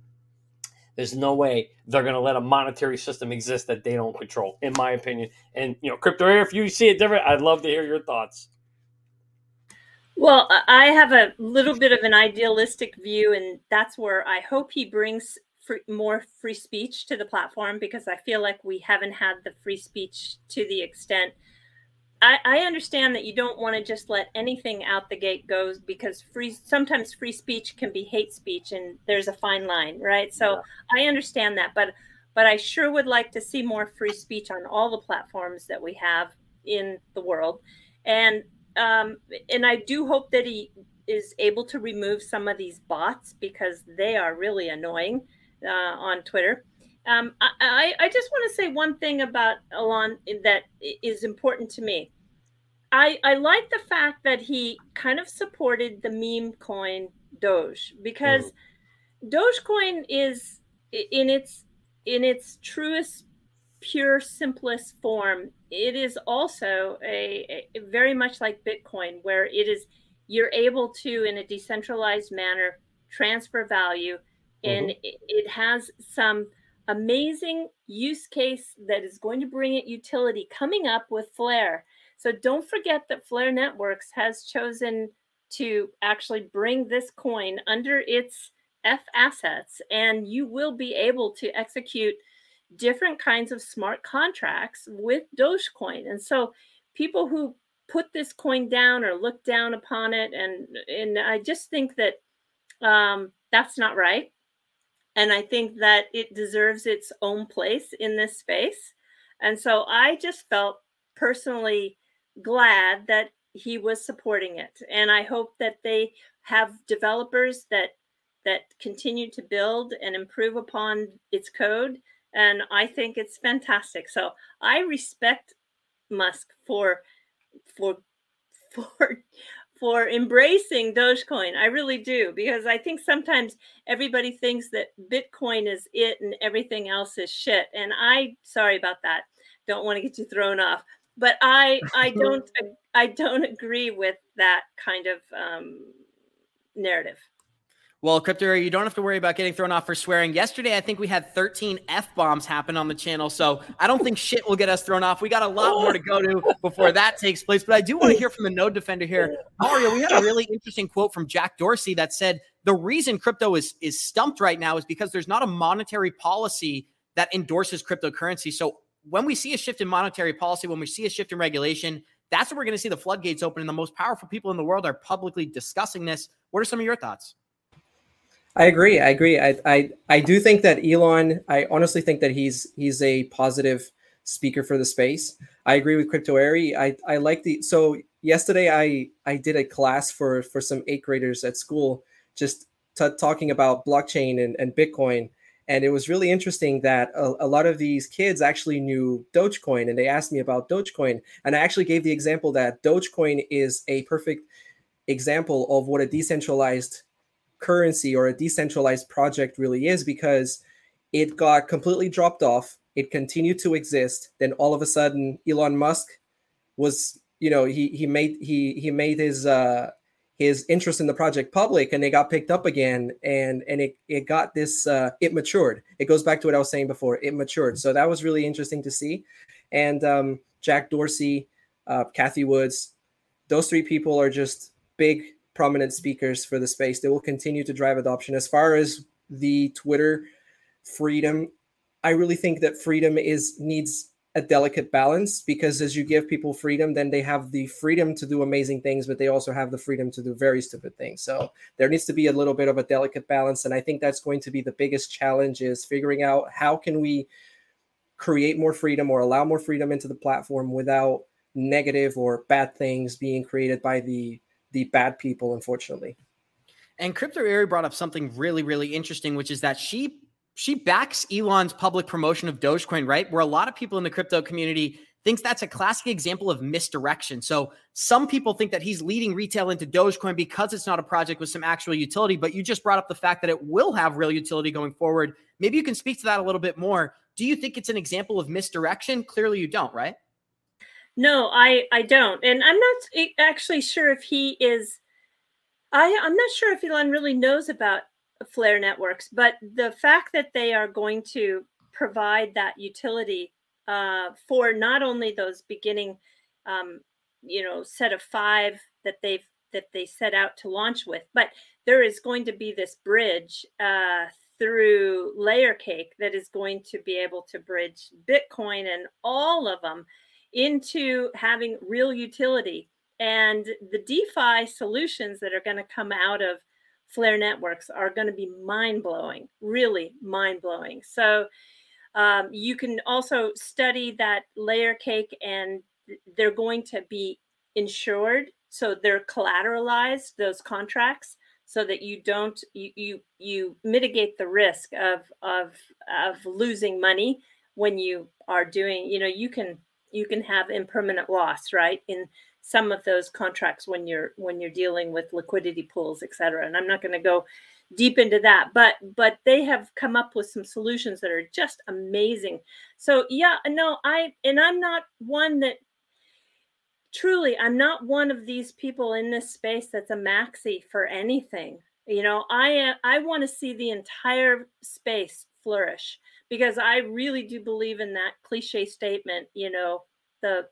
there's no way they're going to let a monetary system exist that they don't control, in my opinion. And you know, crypto if you see it different, I'd love to hear your thoughts. Well, I have a little bit of an idealistic view, and that's where I hope he brings free, more free speech to the platform because I feel like we haven't had the free speech to the extent. I, I understand that you don't want to just let anything out the gate goes because free sometimes free speech can be hate speech, and there's a fine line, right? So yeah. I understand that, but but I sure would like to see more free speech on all the platforms that we have in the world. And um, and I do hope that he is able to remove some of these bots because they are really annoying uh, on Twitter. Um, I, I, just want to say one thing about Elon that is important to me. I, I like the fact that he kind of supported the meme coin Doge because mm. Dogecoin is in its in its truest pure simplest form it is also a, a, very much like bitcoin where it is you're able to in a decentralized manner transfer value and mm-hmm. it, it has some amazing use case that is going to bring it utility coming up with flare so don't forget that flare networks has chosen to actually bring this coin under its f assets and you will be able to execute different kinds of smart contracts with Dogecoin. And so people who put this coin down or look down upon it, and and I just think that um, that's not right. And I think that it deserves its own place in this space. And so I just felt personally glad that he was supporting it. And I hope that they have developers that that continue to build and improve upon its code and I think it's fantastic. So I respect Musk for for for for embracing Dogecoin. I really do because I think sometimes everybody thinks that Bitcoin is it and everything else is shit. And I sorry about that. Don't want to get you thrown off, but I I don't I don't agree with that kind of um, narrative. Well, Crypto, you don't have to worry about getting thrown off for swearing. Yesterday, I think we had 13 F bombs happen on the channel. So I don't think shit will get us thrown off. We got a lot more to go to before that takes place. But I do want to hear from the node defender here. Mario, we had a really interesting quote from Jack Dorsey that said the reason crypto is, is stumped right now is because there's not a monetary policy that endorses cryptocurrency. So when we see a shift in monetary policy, when we see a shift in regulation, that's when we're going to see the floodgates open and the most powerful people in the world are publicly discussing this. What are some of your thoughts? I agree. I agree. I, I I do think that Elon. I honestly think that he's he's a positive speaker for the space. I agree with Crypto Eri. I I like the so yesterday I I did a class for for some eighth graders at school just t- talking about blockchain and, and Bitcoin. And it was really interesting that a, a, lot of these kids actually knew Dogecoin and they asked me about Dogecoin. And I actually gave the example that Dogecoin is a perfect example of what a decentralized currency or a decentralized project really is because it got completely dropped off. It continued to exist. Then all of a sudden, Elon Musk was, you know, he he made he he made his uh his interest in the project public and they got picked up again and and it, it got this uh, it matured it goes back to what i was saying before it matured so that was really interesting to see and um, jack dorsey uh, cathie woods those three people are just big prominent speakers for the space they will continue to drive adoption as far as the twitter freedom i really think that freedom is needs a delicate balance because as you give people freedom, then they have the freedom to do amazing things, but they also have the freedom to do very stupid things. So there needs to be a little bit of a delicate balance. And I think that's going to be the biggest challenge is figuring out how can we create more freedom or allow more freedom into the platform without negative or bad things being created by the the bad people, unfortunately. And Crypto Eri brought up something really, really interesting, which is that she she backs Elon's public promotion of Dogecoin, right? Where a lot of people in the crypto community thinks that's a classic example of misdirection. So some people think that he's leading retail into Dogecoin because it's not a project with some actual utility, but you just brought up the fact that it will have real utility going forward. Maybe you can speak to that a little bit more. Do you think it's an example of misdirection? Clearly you don't, right? No, I I don't. And I'm not actually sure if he is I I'm not sure if Elon really knows about Flare networks, but the fact that they are going to provide that utility uh, for not only those beginning, um, you know, set of five that they've that they set out to launch with, but there is going to be this bridge uh, through Layer Cake that is going to be able to bridge Bitcoin and all of them into having real utility. And the DeFi solutions that are going to come out of Flare networks are going to be mind blowing, really mind blowing. So um, you can also study that layer cake, and they're going to be insured. So they're collateralized those contracts so that you don't you you, you mitigate the risk of of of losing money when you are doing you know you can you can have impermanent loss right in some of those contracts when you're when you're dealing with liquidity pools, et cetera. And I'm not going to go deep into that, but but they have come up with some solutions that are just amazing. So yeah, no, I and I'm not one that truly I'm not one of these people in this space that's a maxi for anything. You know, I I want to see the entire space flourish because I really do believe in that cliche statement, you know, the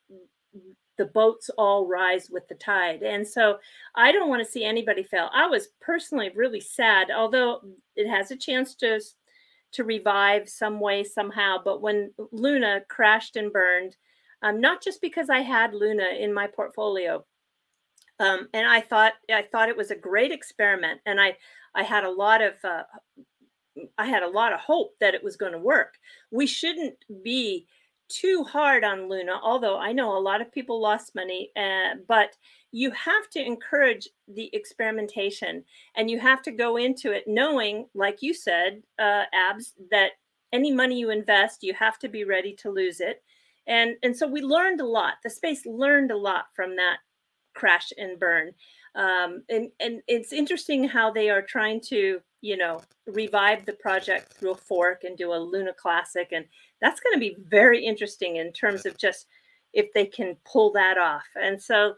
the boats all rise with the tide. And so I don't want to see anybody fail. I was personally really sad, although it has a chance to to revive some way somehow. But when Luna crashed and burned, um, not just because I had Luna in my portfolio, um, and I thought I thought it was a great experiment, and I I had a lot of uh, I had a lot of hope that it was going to work. We shouldn't be too hard on Luna, although I know a lot of people lost money, uh, but you have to encourage the experimentation and you have to go into it knowing, like you said, uh, Abs, that any money you invest, you have to be ready to lose it. And, and so we learned a lot. The space learned a lot from that crash and burn. Um, and, and it's interesting how they are trying to, you know, revive the project through a fork and do a Luna Classic. And that's going to be very interesting in terms of just if they can pull that off. And so,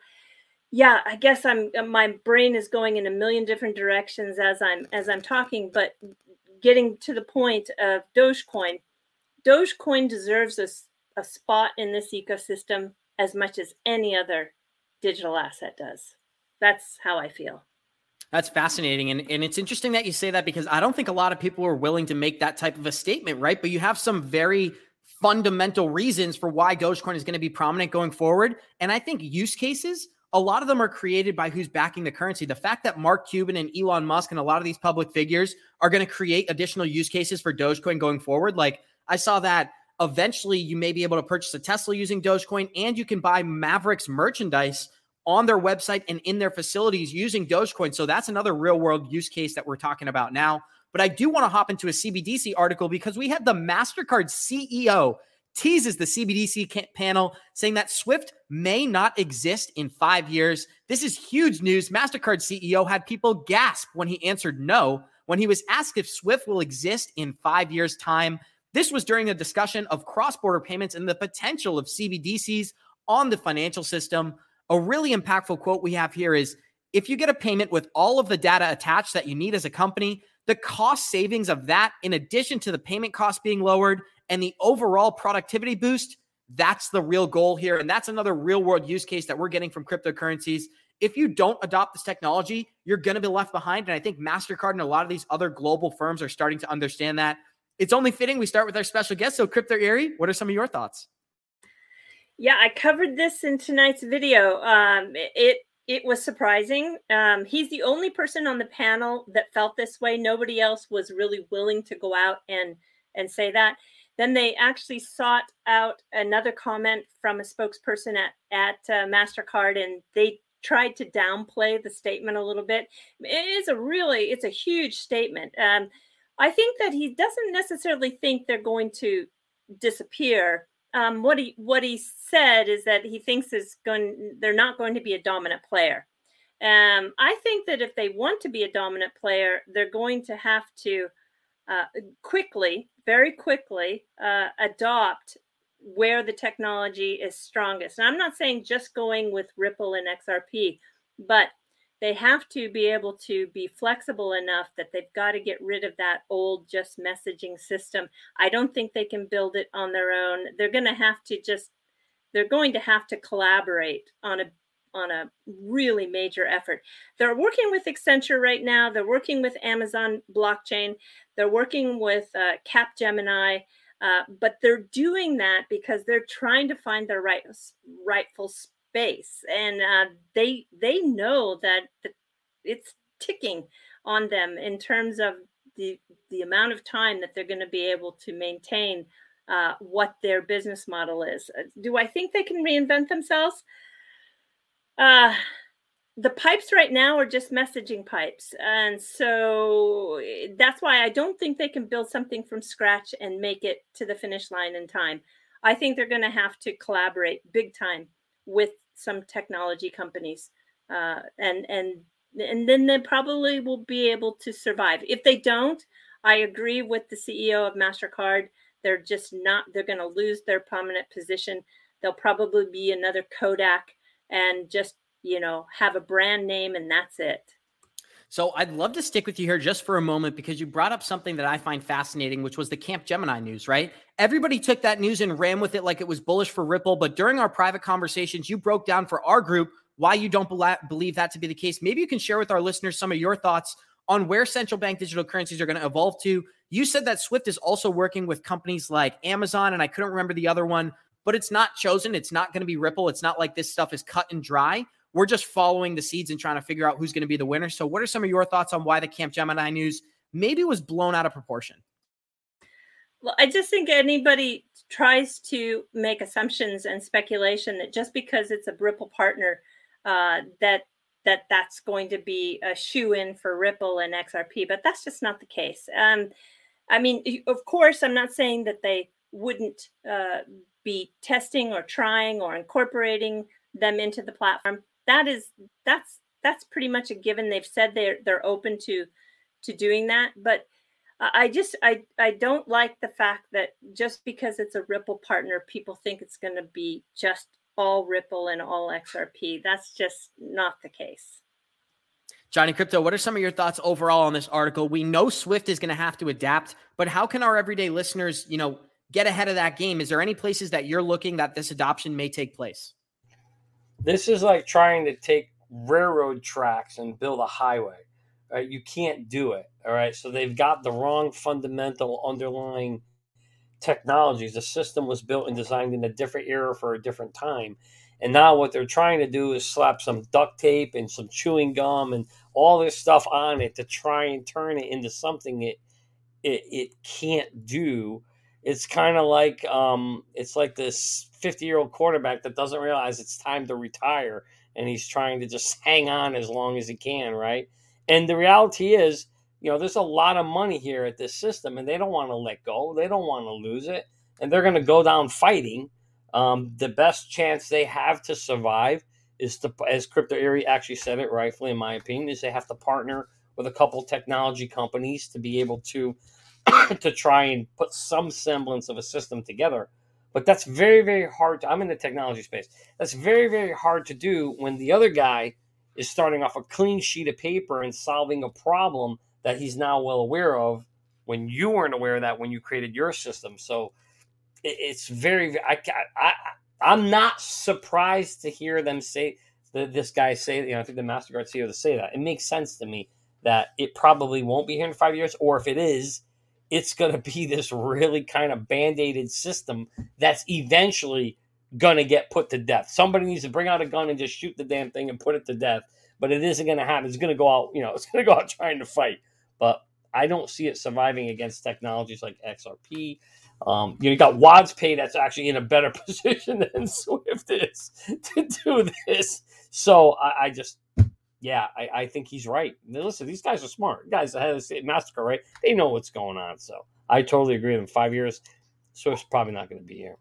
yeah, I guess I'm my brain is going in a million different directions as I'm as I'm talking, but getting to the point of Dogecoin, Dogecoin deserves a, a spot in this ecosystem as much as any other digital asset does. That's how I feel. That's fascinating. And, and it's interesting that you say that because I don't think a lot of people are willing to make that type of a statement, right? But you have some very fundamental reasons for why Dogecoin is going to be prominent going forward. And I think use cases, a lot of them are created by who's backing the currency. The fact that Mark Cuban and Elon Musk and a lot of these public figures are going to create additional use cases for Dogecoin going forward. Like I saw that eventually you may be able to purchase a Tesla using Dogecoin and you can buy Mavericks merchandise on their website and in their facilities using Dogecoin. So that's another real world use case that we're talking about now. But I do want to hop into a CBDC article because we had the MasterCard CEO teases the CBDC panel saying that Swift may not exist in five years. This is huge news. MasterCard CEO had people gasp when he answered no when he was asked if Swift will exist in five years' time. This was during a discussion of cross border payments and the potential of CBDCs on the financial system. A really impactful quote we have here is if you get a payment with all of the data attached that you need as a company, the cost savings of that, in addition to the payment cost being lowered and the overall productivity boost, that's the real goal here. And that's another real world use case that we're getting from cryptocurrencies. If you don't adopt this technology, you're going to be left behind. And I think MasterCard and a lot of these other global firms are starting to understand that. It's only fitting we start with our special guest. So, Crypto Eri, what are some of your thoughts? Yeah, I covered this in tonight's video. Um, it it was surprising. Um, he's the only person on the panel that felt this way. Nobody else was really willing to go out and and say that. Then they actually sought out another comment from a spokesperson at at uh, Mastercard, and they tried to downplay the statement a little bit. It is a really it's a huge statement. Um, I think that he doesn't necessarily think they're going to disappear um, what he what he said is that he thinks is going they're not going to be a dominant player. Um, I think that if they want to be a dominant player, they're going to have to uh, quickly, very quickly, uh, adopt where the technology is strongest. And I'm not saying just going with Ripple and XRP, but they have to be able to be flexible enough that they've got to get rid of that old just messaging system. I don't think they can build it on their own. They're going to have to just they're going to have to collaborate on a on a really major effort. They're working with Accenture right now. They're working with Amazon blockchain. They're working with uh, Capgemini. Uh, but they're doing that because they're trying to find their right rightful space and uh, they they know that it's ticking on them in terms of the the amount of time that they're going to be able to maintain uh, what their business model is. Uh, do I think they can reinvent themselves? Uh, the pipes right now are just messaging pipes. And so eh, that's why I don't think they can build something from scratch and make it to the finish line in time. I think they're going to have to collaborate big time with some technology companies, uh, and and and then they probably will be able to survive. If they don't, I agree with the CEO of Mastercard. They're just not. They're going to lose their prominent position. They'll probably be another Kodak and just you know have a brand name and that's it. So I'd love to stick with you here just for a moment because you brought up something that I find fascinating, which was the Capgemini news, right? Everybody took that news and ran with it like it was bullish for Ripple. But during our private conversations, you broke down for our group why you don't believe that to be the case. Maybe you can share with our listeners some of your thoughts on where central bank digital currencies are going to evolve to. You said that Swift is also working with companies like Amazon, and I couldn't remember the other one, but it's not chosen. It's not going to be Ripple. It's not like this stuff is cut and dry. We're just following the seeds and trying to figure out who's going to be the winner. So, what are some of your thoughts on why the Capgemini news maybe was blown out of proportion? Well, I just think anybody tries to make assumptions and speculation that just because it's a Ripple partner, uh, that that that's going to be a shoe in for Ripple and XRP, but that's just not the case. Um, I mean, of course, I'm not saying that they wouldn't uh, be testing or trying or incorporating them into the platform that is that's that's pretty much a given. They've said they're they're open to to doing that, but I just I I don't like the fact that just because it's a Ripple partner, people think it's going to be just all Ripple and all XRP. That's just not the case. Johnny Krypto, what are some of your thoughts overall on this article? We know Swift is going to have to adapt, but how can our everyday listeners, you know, get ahead of that game? Is there any places that you're looking that this adoption may take place? This is like trying to take railroad tracks and build a highway. Right? You can't do it. All right. So they've got the wrong fundamental underlying technologies. The system was built and designed in a different era for a different time. And now what they're trying to do is slap some duct tape and some chewing gum and all this stuff on it to try and turn it into something it it, it can't do. It's kind of like um, it's like this 50 year old quarterback that doesn't realize it's time to retire and he's trying to just hang on as long as he can, right? And the reality is, you know, there's a lot of money here at this system and they don't want to let go. They don't want to lose it. And they're going to go down fighting um, the best chance they have to survive is to, as Crypto Eri actually said it rightfully, in my opinion, is they have to partner with a couple technology companies to be able to to try and put some semblance of a system together. But that's very, very hard. To, I'm in the technology space. That's very, very hard to do when the other guy is starting off a clean sheet of paper and solving a problem that he's now well aware of when you weren't aware of that when you created your system. So it's very I, I I'm not surprised to hear them say this guy say you know I think the Mastercard CEO to say that it makes sense to me that it probably won't be here in five years or if it is it's going to be this really kind of band-aided system that's eventually going to get put to death. Somebody needs to bring out a gun and just shoot the damn thing and put it to death but it isn't going to happen. It's going to go out you know it's going to go out trying to fight. But I don't see it surviving against technologies like XRP um, you know, you got WadzPay that's actually in a better position than Swift is to do this. So I, I just, yeah, I, I, think he's right. Listen, these guys are smart. Guys ahead of Mastercard, right? They know what's going on. So I totally agree them. Five years, Swift's probably not going to be here.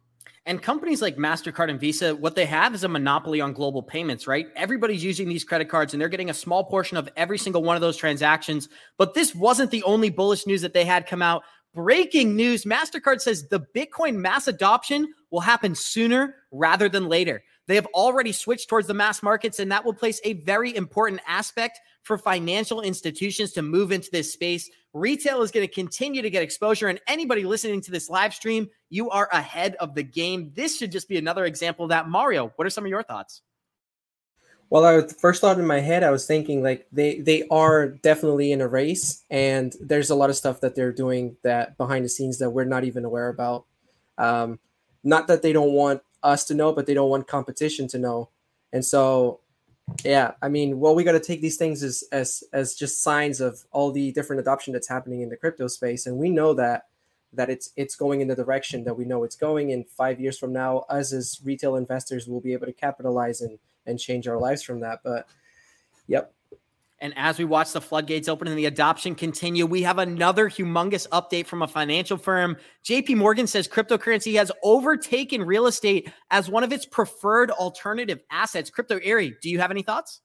And companies like MasterCard and Visa, what they have is a monopoly on global payments, right? Everybody's using these credit cards and they're getting a small portion of every single one of those transactions. But this wasn't the only bullish news that they had come out. Breaking news MasterCard says the Bitcoin mass adoption will happen sooner rather than later. They have already switched towards the mass markets, and that will place a very important aspect for financial institutions to move into this space. Retail is going to continue to get exposure, and anybody listening to this live stream, you are ahead of the game. This should just be another example of that. Mario, what are some of your thoughts? Well, I first thought in my head, I was thinking like they they are definitely in a race, and there's a lot of stuff that they're doing that behind the scenes that we're not even aware about. Um, not that they don't want us to know, but they don't want competition to know. And so, yeah, I mean, well, we got to take these things as as as just signs of all the different adoption that's happening in the crypto space, and we know that that it's it's going in the direction that we know it's going. In five years from now, us as retail investors will be able to capitalize and and change our lives from that. But yep. And as we watch the floodgates open and the adoption continue, we have another humongous update from a financial firm. JP Morgan says cryptocurrency has overtaken real estate as one of its preferred alternative assets. Crypto Eri, do you have any thoughts?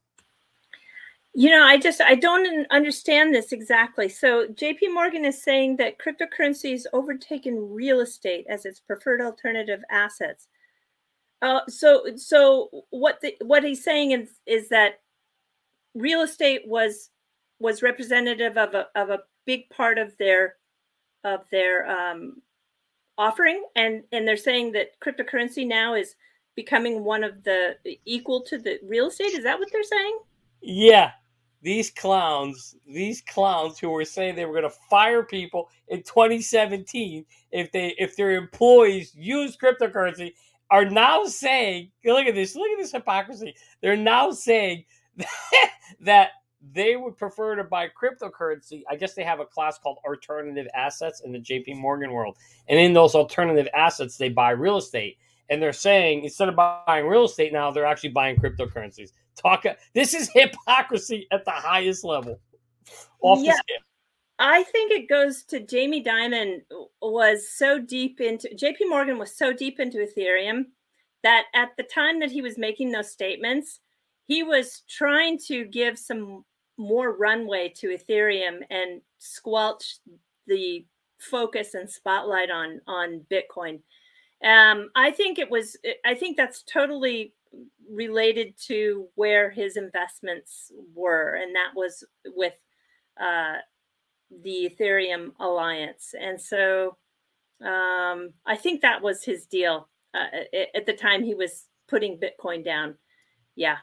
You know, I just I don't understand this exactly. So JP Morgan is saying that cryptocurrency has overtaken real estate as its preferred alternative assets. Uh, so so what the, what he's saying is is that real estate was was representative of a of a big part of their of their um, offering, and and they're saying that cryptocurrency now is becoming one of the equal to the real estate. Is that what they're saying? Yeah, these clowns, these clowns who were saying they were going to fire people in 2017 if they if their employees use cryptocurrency are now saying, look at this, look at this hypocrisy. They're now saying that they would prefer to buy cryptocurrency. I guess they have a class called alternative assets in the JP Morgan world. And in those alternative assets, they buy real estate. And they're saying instead of buying real estate now, they're actually buying cryptocurrencies. Talk this is hypocrisy at the highest level. Off yeah. I think it goes to Jamie Dimon was so deep into JP Morgan was so deep into Ethereum that at the time that he was making those statements, he was trying to give some more runway to Ethereum and squelch the focus and spotlight on on Bitcoin. Um, I think it was. I think that's totally related to where his investments were, and that was with uh, the Ethereum Alliance. And so um, I think that was his deal uh, at the time he was putting Bitcoin down. Yeah.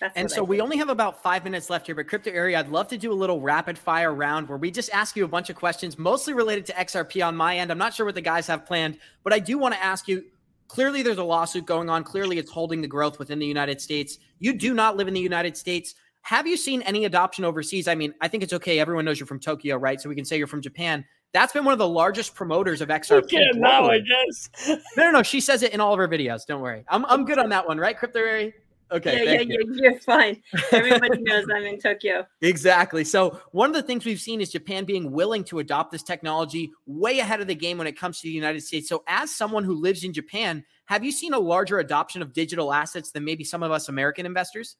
That's and so we only have about five minutes left here, but Crypto Eri, I'd love to do a little rapid fire round where we just ask you a bunch of questions, mostly related to XRP on my end. I'm not sure what the guys have planned, but I do want to ask you. Clearly, there's a lawsuit going on. Clearly, it's holding the growth within the United States. You do not live in the United States. Have you seen any adoption overseas? I mean, I think it's okay. Everyone knows you're from Tokyo, right? So we can say you're from Japan. That's been one of the largest promoters of XRP. Okay, now I guess. No, no, no. She says it in all of her videos. Don't worry. I'm, I'm good on that one, right? Crypto Eri? Okay. yeah, yeah, thank you. yeah, you're fine. Everybody knows I'm in Tokyo. Exactly. So, one of the things we've seen is Japan being willing to adopt this technology way ahead of the game when it comes to the United States. So, as someone who lives in Japan, have you seen a larger adoption of digital assets than maybe some of us American investors?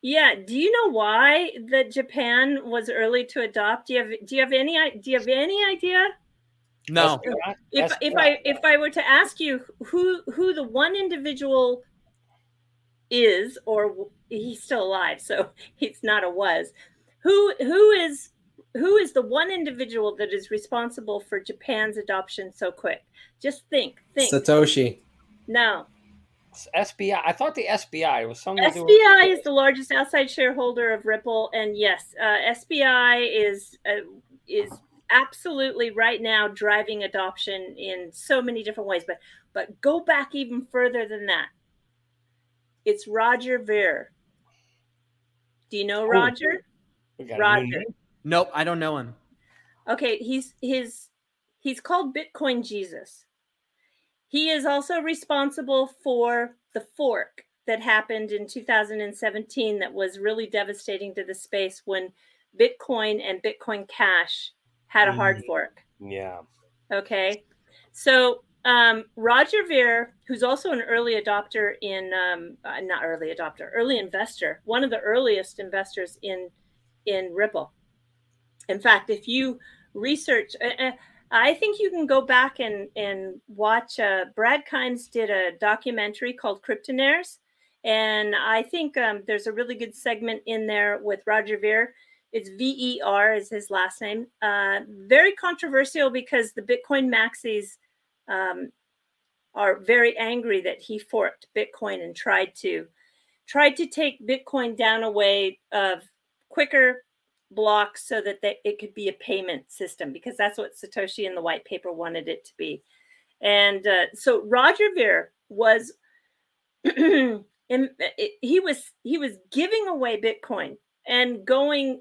Yeah. Do you know why that Japan was early to adopt? Do you have Do you have any Do you have any idea? No. If That's if. I if I were to ask you who who the one individual is, or he's still alive, so he's not a was. Who who is who is the one individual that is responsible for Japan's adoption so quick? Just think, think. Satoshi. no, It's SBI. I thought the SBI was something. to do SBI is the largest outside shareholder of Ripple, and yes, uh, SBI is uh, is absolutely right now driving adoption in so many different ways. But but go back even further than that. It's Roger Ver. Do you know Roger? We got a new Roger. Nope. I don't know him. Okay, he's his he's called Bitcoin Jesus. He is also responsible for the fork that happened in 2017 that was really devastating to the space when Bitcoin and Bitcoin Cash had a hard Mhm. fork. Yeah. Okay. So um, Roger Ver, who's also an early adopter in, um, uh, not early adopter, early investor, one of the earliest investors in in Ripple. In fact, if you research, uh, uh, I think you can go back and and watch. Uh, Brad Kimes did a documentary called Cryptonaires, and I think um, there's a really good segment in there with Roger Ver. It's V E R is his last name. Uh, very controversial because the Bitcoin maxis um, are very angry that he forked Bitcoin and tried to tried to take Bitcoin down a way of quicker blocks so that they, it could be a payment system because that's what Satoshi in the white paper wanted it to be. And uh, so Roger Ver was he was he was giving away Bitcoin and going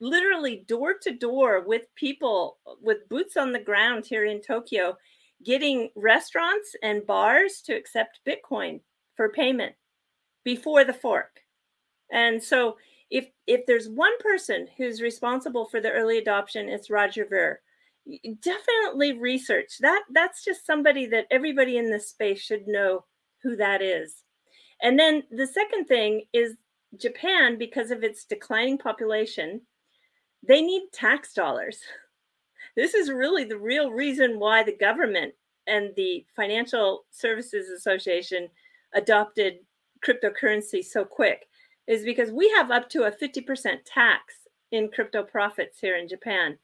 literally door to door with people with boots on the ground here in Tokyo, getting restaurants and bars to accept Bitcoin for payment before the fork. And so if if there's one person who's responsible for the early adoption, it's Roger Ver. Definitely research that. That's just somebody that everybody in this space should know who that is. And then the second thing is Japan, because of its declining population, they need tax dollars. This is really the real reason why the government and the Financial Services Association adopted cryptocurrency so quick is because we have up to a 50% tax in crypto profits here in Japan.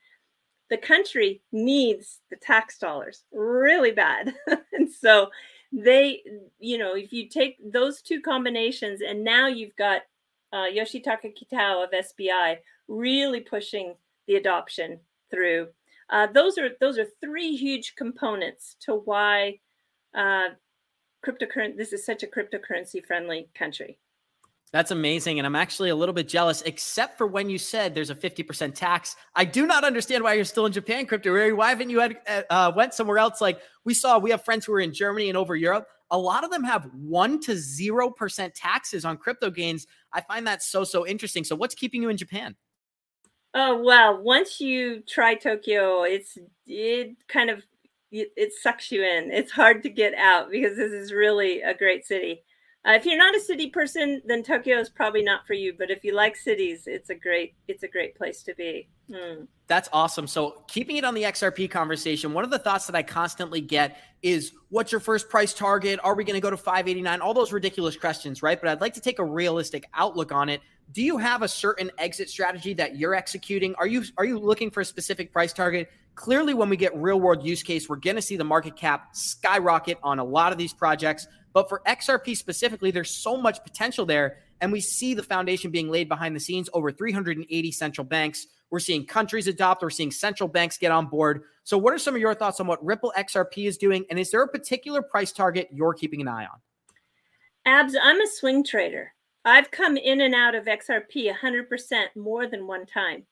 The country needs the tax dollars really bad. and so they, you know, if you take those two combinations and now you've got uh, Yoshitaka Kitao of SBI really pushing the adoption through. Uh, those are those are three huge components to why uh, cryptocurrency. This is such a cryptocurrency friendly country. That's amazing. And I'm actually a little bit jealous, except for when you said there's a 50% tax. I do not understand why you're still in Japan, Crypto. Why haven't you had, uh, went somewhere else? Like we saw, we have friends who are in Germany and over Europe. A lot of them have one to 0% taxes on crypto gains. I find that so, so interesting. So what's keeping you in Japan? Oh well, once you try Tokyo, it's it kind of it, it sucks you in. It's hard to get out because this is really a great city. Uh, if you're not a city person, then Tokyo is probably not for you. But if you like cities, it's a great it's a great place to be. Hmm. That's awesome. So, keeping it on the XRP conversation, one of the thoughts that I constantly get is what's your first price target? Are we going to go to 589? All those ridiculous questions, right? But I'd like to take a realistic outlook on it. Do you have a certain exit strategy that you're executing? Are you are you looking for a specific price target? Clearly, when we get real world use case, we're going to see the market cap skyrocket on a lot of these projects. But for XRP specifically, there's so much potential there And we see the foundation being laid behind the scenes over 380 central banks. We're seeing countries adopt, we're seeing central banks get on board. So, what are some of your thoughts on what Ripple XRP is doing? And is there a particular price target you're keeping an eye on? Abs, I'm a swing trader. I've come in and out of XRP 100% more than one time.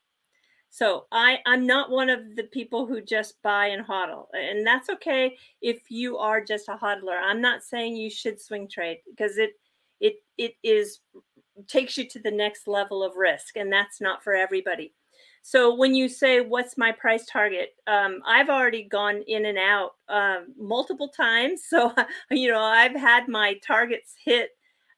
So I, I'm not one of the people who just buy and hodl. And that's okay if you are just a hodler. I'm not saying you should swing trade because it it it is takes you to the next level of risk and that's not for everybody. So when you say what's my price target, um, I've already gone in and out um, multiple times. So you know I've had my targets hit.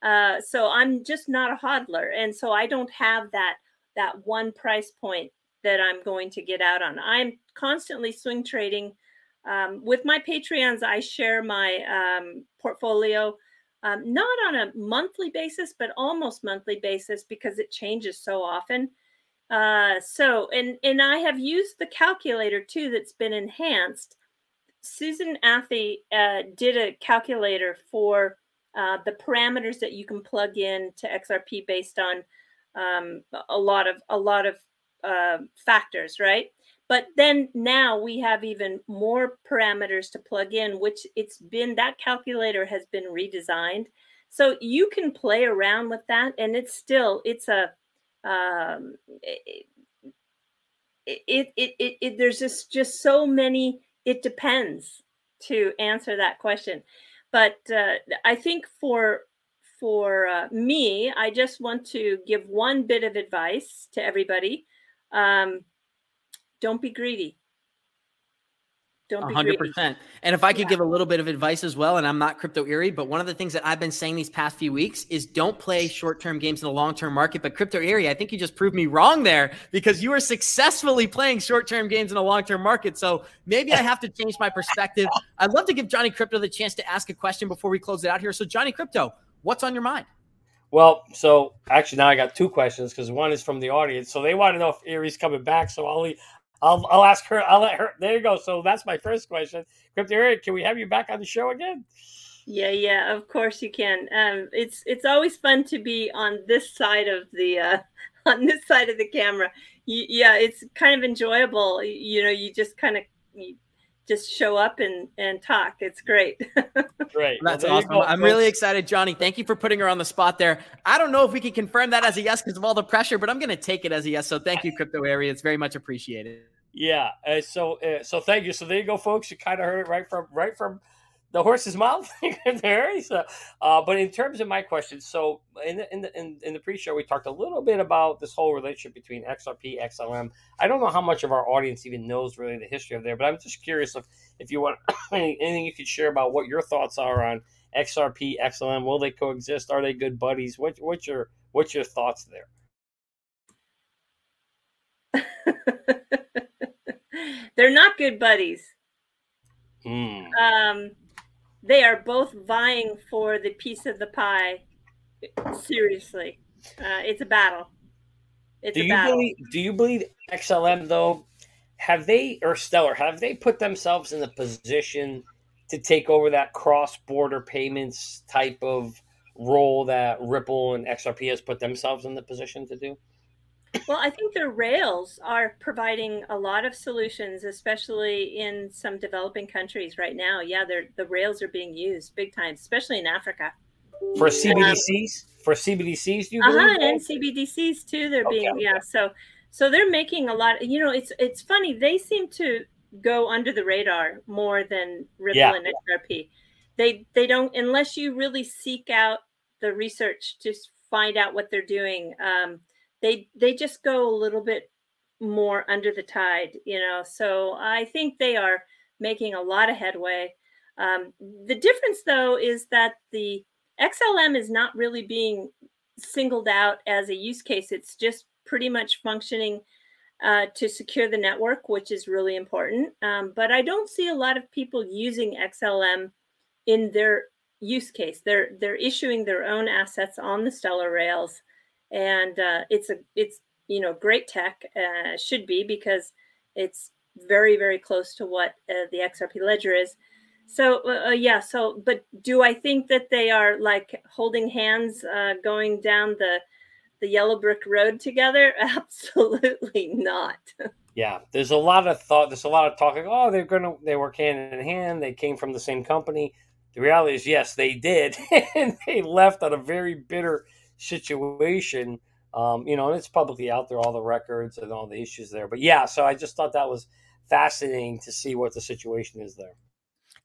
Uh, so I'm just not a hodler, and so I don't have that that one price point that I'm going to get out on. I'm constantly swing trading. Um, with my Patreons, I share my um, portfolio um, not on a monthly basis, but almost monthly basis because it changes so often. Uh, so, and and I have used the calculator too that's been enhanced. Susan Athey uh, did a calculator for uh, the parameters that you can plug in to XRP based on um, a lot of a lot of uh, factors, right? But then now we have even more parameters to plug in, which it's been that calculator has been redesigned. So you can play around with that, and it's still it's a um, it, it, it, it, it there's just just so many. It depends to answer that question, but uh, I think for for uh, me, I just want to give one bit of advice to everybody um, don't be greedy. Don't be 100%. Greedy. And if I could yeah. give a little bit of advice as well, and I'm not Crypto Eri, but one of the things that I've been saying these past few weeks is don't play short term games in the long term market. But Crypto Eri, I think you just proved me wrong there because you are successfully playing short term games in a long term market. So maybe I have to change my perspective. I'd love to give Johnny Krypto the chance to ask a question before we close it out here. So, Johnny Krypto, what's on your mind? Well, so actually now I got two questions because one is from the audience. So they want to know if Eri's coming back. So I'll I'll I'll ask her. I'll let her. There you go. So that's my first question. Crypto Eri, can we have you back on the show again? Yeah, yeah, of course you can. Um, it's it's always fun to be on this side of the uh, on this side of the camera. yeah, it's kind of enjoyable. You know, you just kind of just show up and and talk. It's great. great. That's well, awesome. Go, I'm really excited, Johnny. Thank you for putting her on the spot there. I don't know if we can confirm that as a yes because of all the pressure, but I'm going to take it as a yes. So thank you, Crypto Eri. It's very much appreciated. Yeah. Uh, so uh, so thank you. So there you go, folks. You kind of heard it right from right from the horse's mouth there. So, uh, but in terms of my question, so in the, in the in, in the pre-show we talked a little bit about this whole relationship between XRP, XLM. I don't know how much of our audience even knows really the history of there, but I'm just curious if if you want anything you could share about what your thoughts are on XRP, XLM. Will they coexist? Are they good buddies? What what's your what's your thoughts there? They're not good buddies. Mm. Um, they are both vying for the piece of the pie. Seriously, uh, it's a battle. It's do a you battle. believe? Do you believe XLM though? Have they or Stellar have they put themselves in the position to take over that cross-border payments type of role that Ripple and XRP has put themselves in the position to do? Well, I think the rails are providing a lot of solutions, especially in some developing countries right now. Yeah, they're, the rails are being used big time, especially in Africa. For CBDCs, um, for CBDCs, do you uh-huh, and CBDCs too. They're okay, being okay. yeah. So so they're making a lot. You know, it's it's funny. They seem to go under the radar more than Ripple yeah. and XRP. They they don't unless you really seek out the research to find out what they're doing. Um, they they just go a little bit more under the tide, you know. So I think they are making a lot of headway. Um, the difference, though, is that the XLM is not really being singled out as a use case. It's just pretty much functioning uh, to secure the network, which is really important. Um, but I don't see a lot of people using XLM in their use case. They're they're issuing their own assets on the Stellar rails and uh, it's a it's you know great tech uh, should be because it's very very close to what uh, the XRP ledger is. So uh, uh, yeah, so but do I think that they are like holding hands uh, going down the the yellow brick road together? Absolutely not. yeah, there's a lot of thought. There's a lot of talking. Oh, they're gonna they work hand in hand. They came from the same company. The reality is, yes, they did, and they left on a very bitter situation. Um, you know, and it's publicly out there, all the records and all the issues there. But yeah, so I just thought that was fascinating to see what the situation is there.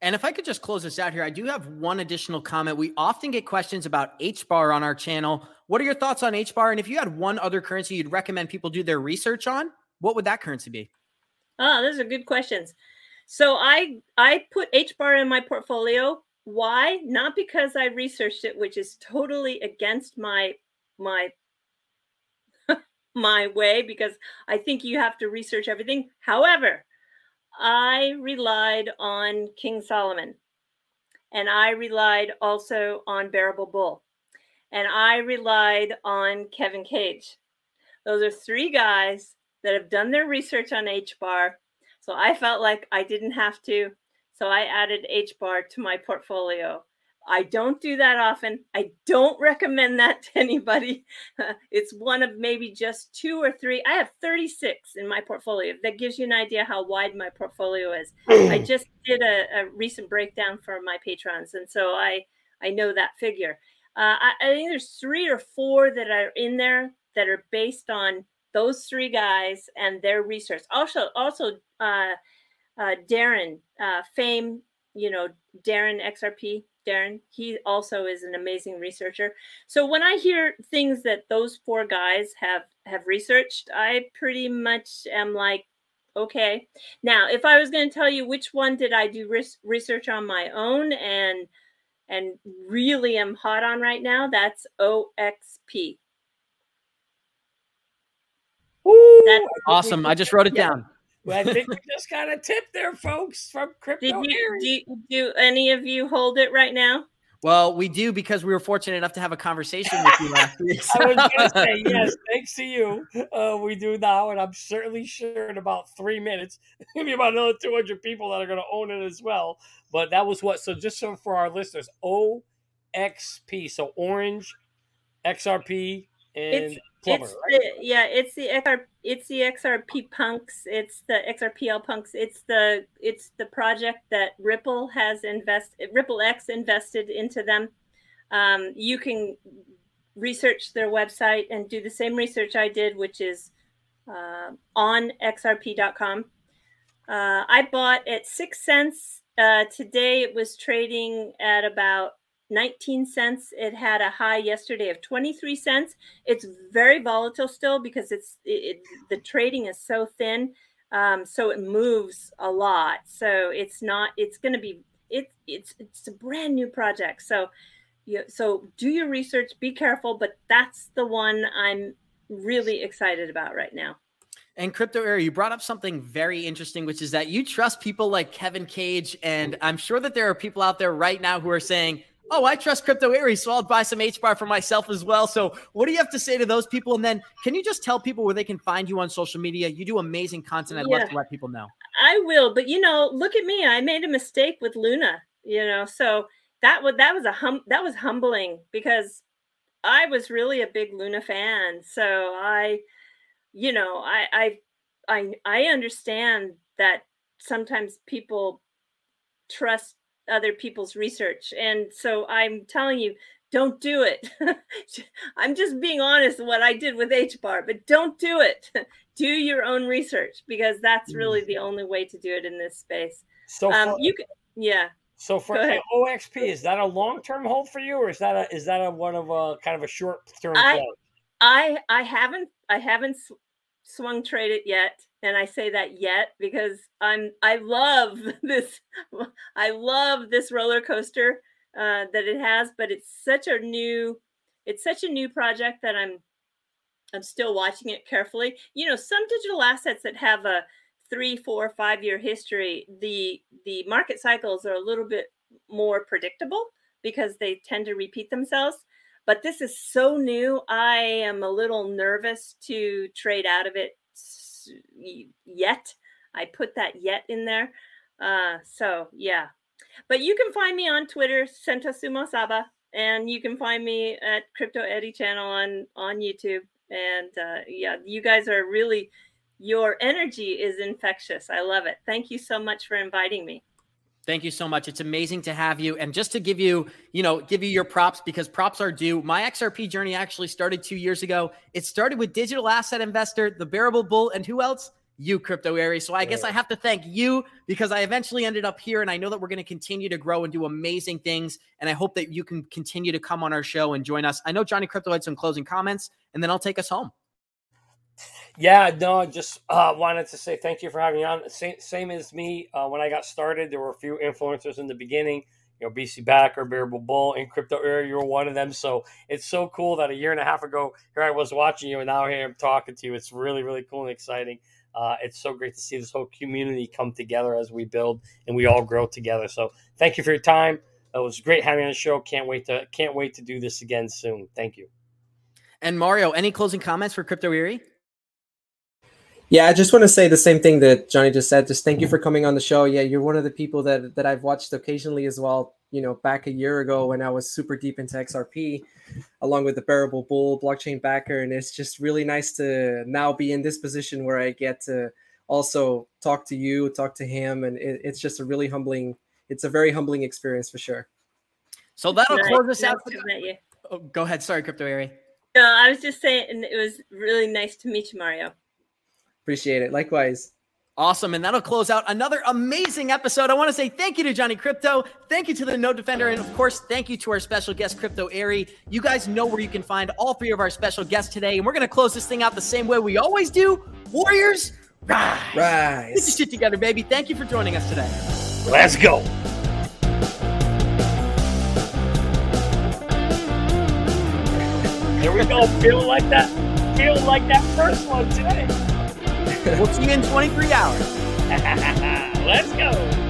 And if I could just close this out here, I do have one additional comment. We often get questions about HBAR on our channel. What are your thoughts on HBAR? And if you had one other currency you'd recommend people do their research on, what would that currency be? Oh, those are good questions. So I I put HBAR in my portfolio. Why? Not because I researched it, which is totally against my my my way because I think you have to research everything. However, I relied on King Solomon, and I relied also on Bearable Bull, and I relied on Kevin Cage. Those are three guys that have done their research on HBAR. So I felt like I didn't have to. So I added HBAR to my portfolio. I don't do that often. I don't recommend that to anybody. it's one of maybe just two or three. I have 36 in my portfolio. That gives you an idea how wide my portfolio is. I just did a, a, recent breakdown for my patrons, and so I I know that figure. Uh, I, I think there's three or four that are in there that are based on those three guys and their research. Also, also uh, uh, Darren uh, Fame, you know Darren XRP Darren. He also is an amazing researcher. So when I hear things that those four guys have have researched, I pretty much am like, okay. Now, if I was going to tell you which one did I do res- research on my own and and really am hot on right now, that's OXP. Ooh, that's awesome. I just wrote it yeah. down. Well, I think we just got a tip there, folks, from crypto. Did you, do, do any of you hold it right now? Well, we do because we were fortunate enough to have a conversation with you last week. So. I was going to say yes, thanks to you, uh, we do now, and I'm certainly sure in about three minutes, maybe about another 200 people that are going to own it as well. But that was what. So just so for our listeners, OXP, so Orange, XRP, and it's, Plumber, it's right? the, yeah, it's the XR, it's the XRP punks, it's the XRPL punks, it's the it's the project that Ripple has invested, RippleX invested into them. Um, you can research their website and do the same research I did, which is uh, on xrp.com. Uh, I bought at six cents. Uh, today it was trading at about 19 cents. It had a high yesterday of 23 cents. It's very volatile still because it's it, it, the trading is so thin. Um, so it moves a lot. So it's not, it's going to be, it, it's, it's a brand new project. So, you, so do your research, be careful, but that's the one I'm really excited about right now. And Crypto Eri, you brought up something very interesting, which is that you trust people like Kevin Cage. And I'm sure that there are people out there right now who are saying, oh, I trust Crypto Eri's, so I'll buy some HBAR for myself as well. So, what do you have to say to those people? And then, can you just tell people where they can find you on social media? You do amazing content. I'd yeah, love to let people know. I will, but you know, look at me. I made a mistake with Luna. You know, so that was that was a hum that was humbling because I was really a big Luna fan. So I, you know, I I I I understand that sometimes people trust other people's research. And so I'm telling you, don't do it. I'm just being honest what I did with HBAR, but don't do it. do your own research because that's really the mm-hmm. only way to do it in this space. So um, for, you can, yeah. So for OXP, is that a long term hold for you, or is that a is that a one of a kind of a short term I, I I haven't I haven't swung traded it yet and I say that yet because I'm I love this I love this roller coaster uh, that it has, but it's such a new it's such a new project that I'm I'm still watching it carefully. You know, some digital assets that have a three, four, five year history, the the market cycles are a little bit more predictable because they tend to repeat themselves. But this is so new. I am a little nervous to trade out of it yet. I put that yet in there. Uh, so yeah, But you can find me on Twitter, Sentosumosaba, and you can find me at Crypto Eri channel on on YouTube. And uh, yeah, you guys are really your energy is infectious. I love it. Thank you so much for inviting me. Thank you so much. It's amazing to have you. And just to give you, you know, give you your props because props are due. My XRP journey actually started two years ago. It started with digital asset investor, the bearable bull, and who else? You, Crypto Eri's. So I yeah. guess I have to thank you because I eventually ended up here. And I know that we're going to continue to grow and do amazing things. And I hope that you can continue to come on our show and join us. I know Johnny Krypto had some closing comments, and then I'll take us home. Yeah, no, just uh, wanted to say thank you for having me on. Same, same as me. Uh, when I got started, there were a few influencers in the beginning. You know, BC Backer, Bearable Bull, in Crypto Eri, you were one of them. So it's so cool that a year and a half ago, here I was watching you, and now here I'm talking to you. It's really, really cool and exciting. Uh, it's so great to see this whole community come together as we build and we all grow together. So thank you for your time. It was great having on the show. Can't wait to can't wait to do this again soon. Thank you. And Mario, any closing comments for Crypto Eri? Yeah, I just want to say the same thing that Johnny just said. Just thank you for coming on the show. Yeah, you're one of the people that that I've watched occasionally as well. You know, back a year ago when I was super deep into XRP, along with the Bearable Bull blockchain backer, and it's just really nice to now be in this position where I get to also talk to you, talk to him, and it, it's just a really humbling. It's a very humbling experience for sure. So that'll nice. close us out. Oh, go ahead. Sorry, Crypto Eri. No, I was just saying it was really nice to meet you, Mario. Appreciate it. Likewise. Awesome. And that'll close out another amazing episode. I want to say thank you to Johnny Krypto. Thank you to the Node Defender. And of course, thank you to our special guest, Crypto Eri. You guys know where you can find all three of our special guests today. And we're going to close this thing out the same way we always do. Warriors, rise. Rise. Get your shit together, baby. Thank you for joining us today. Let's go. Here we go. Feeling like that. Feeling like that first one today we'll see you in 23 hours. Let's go.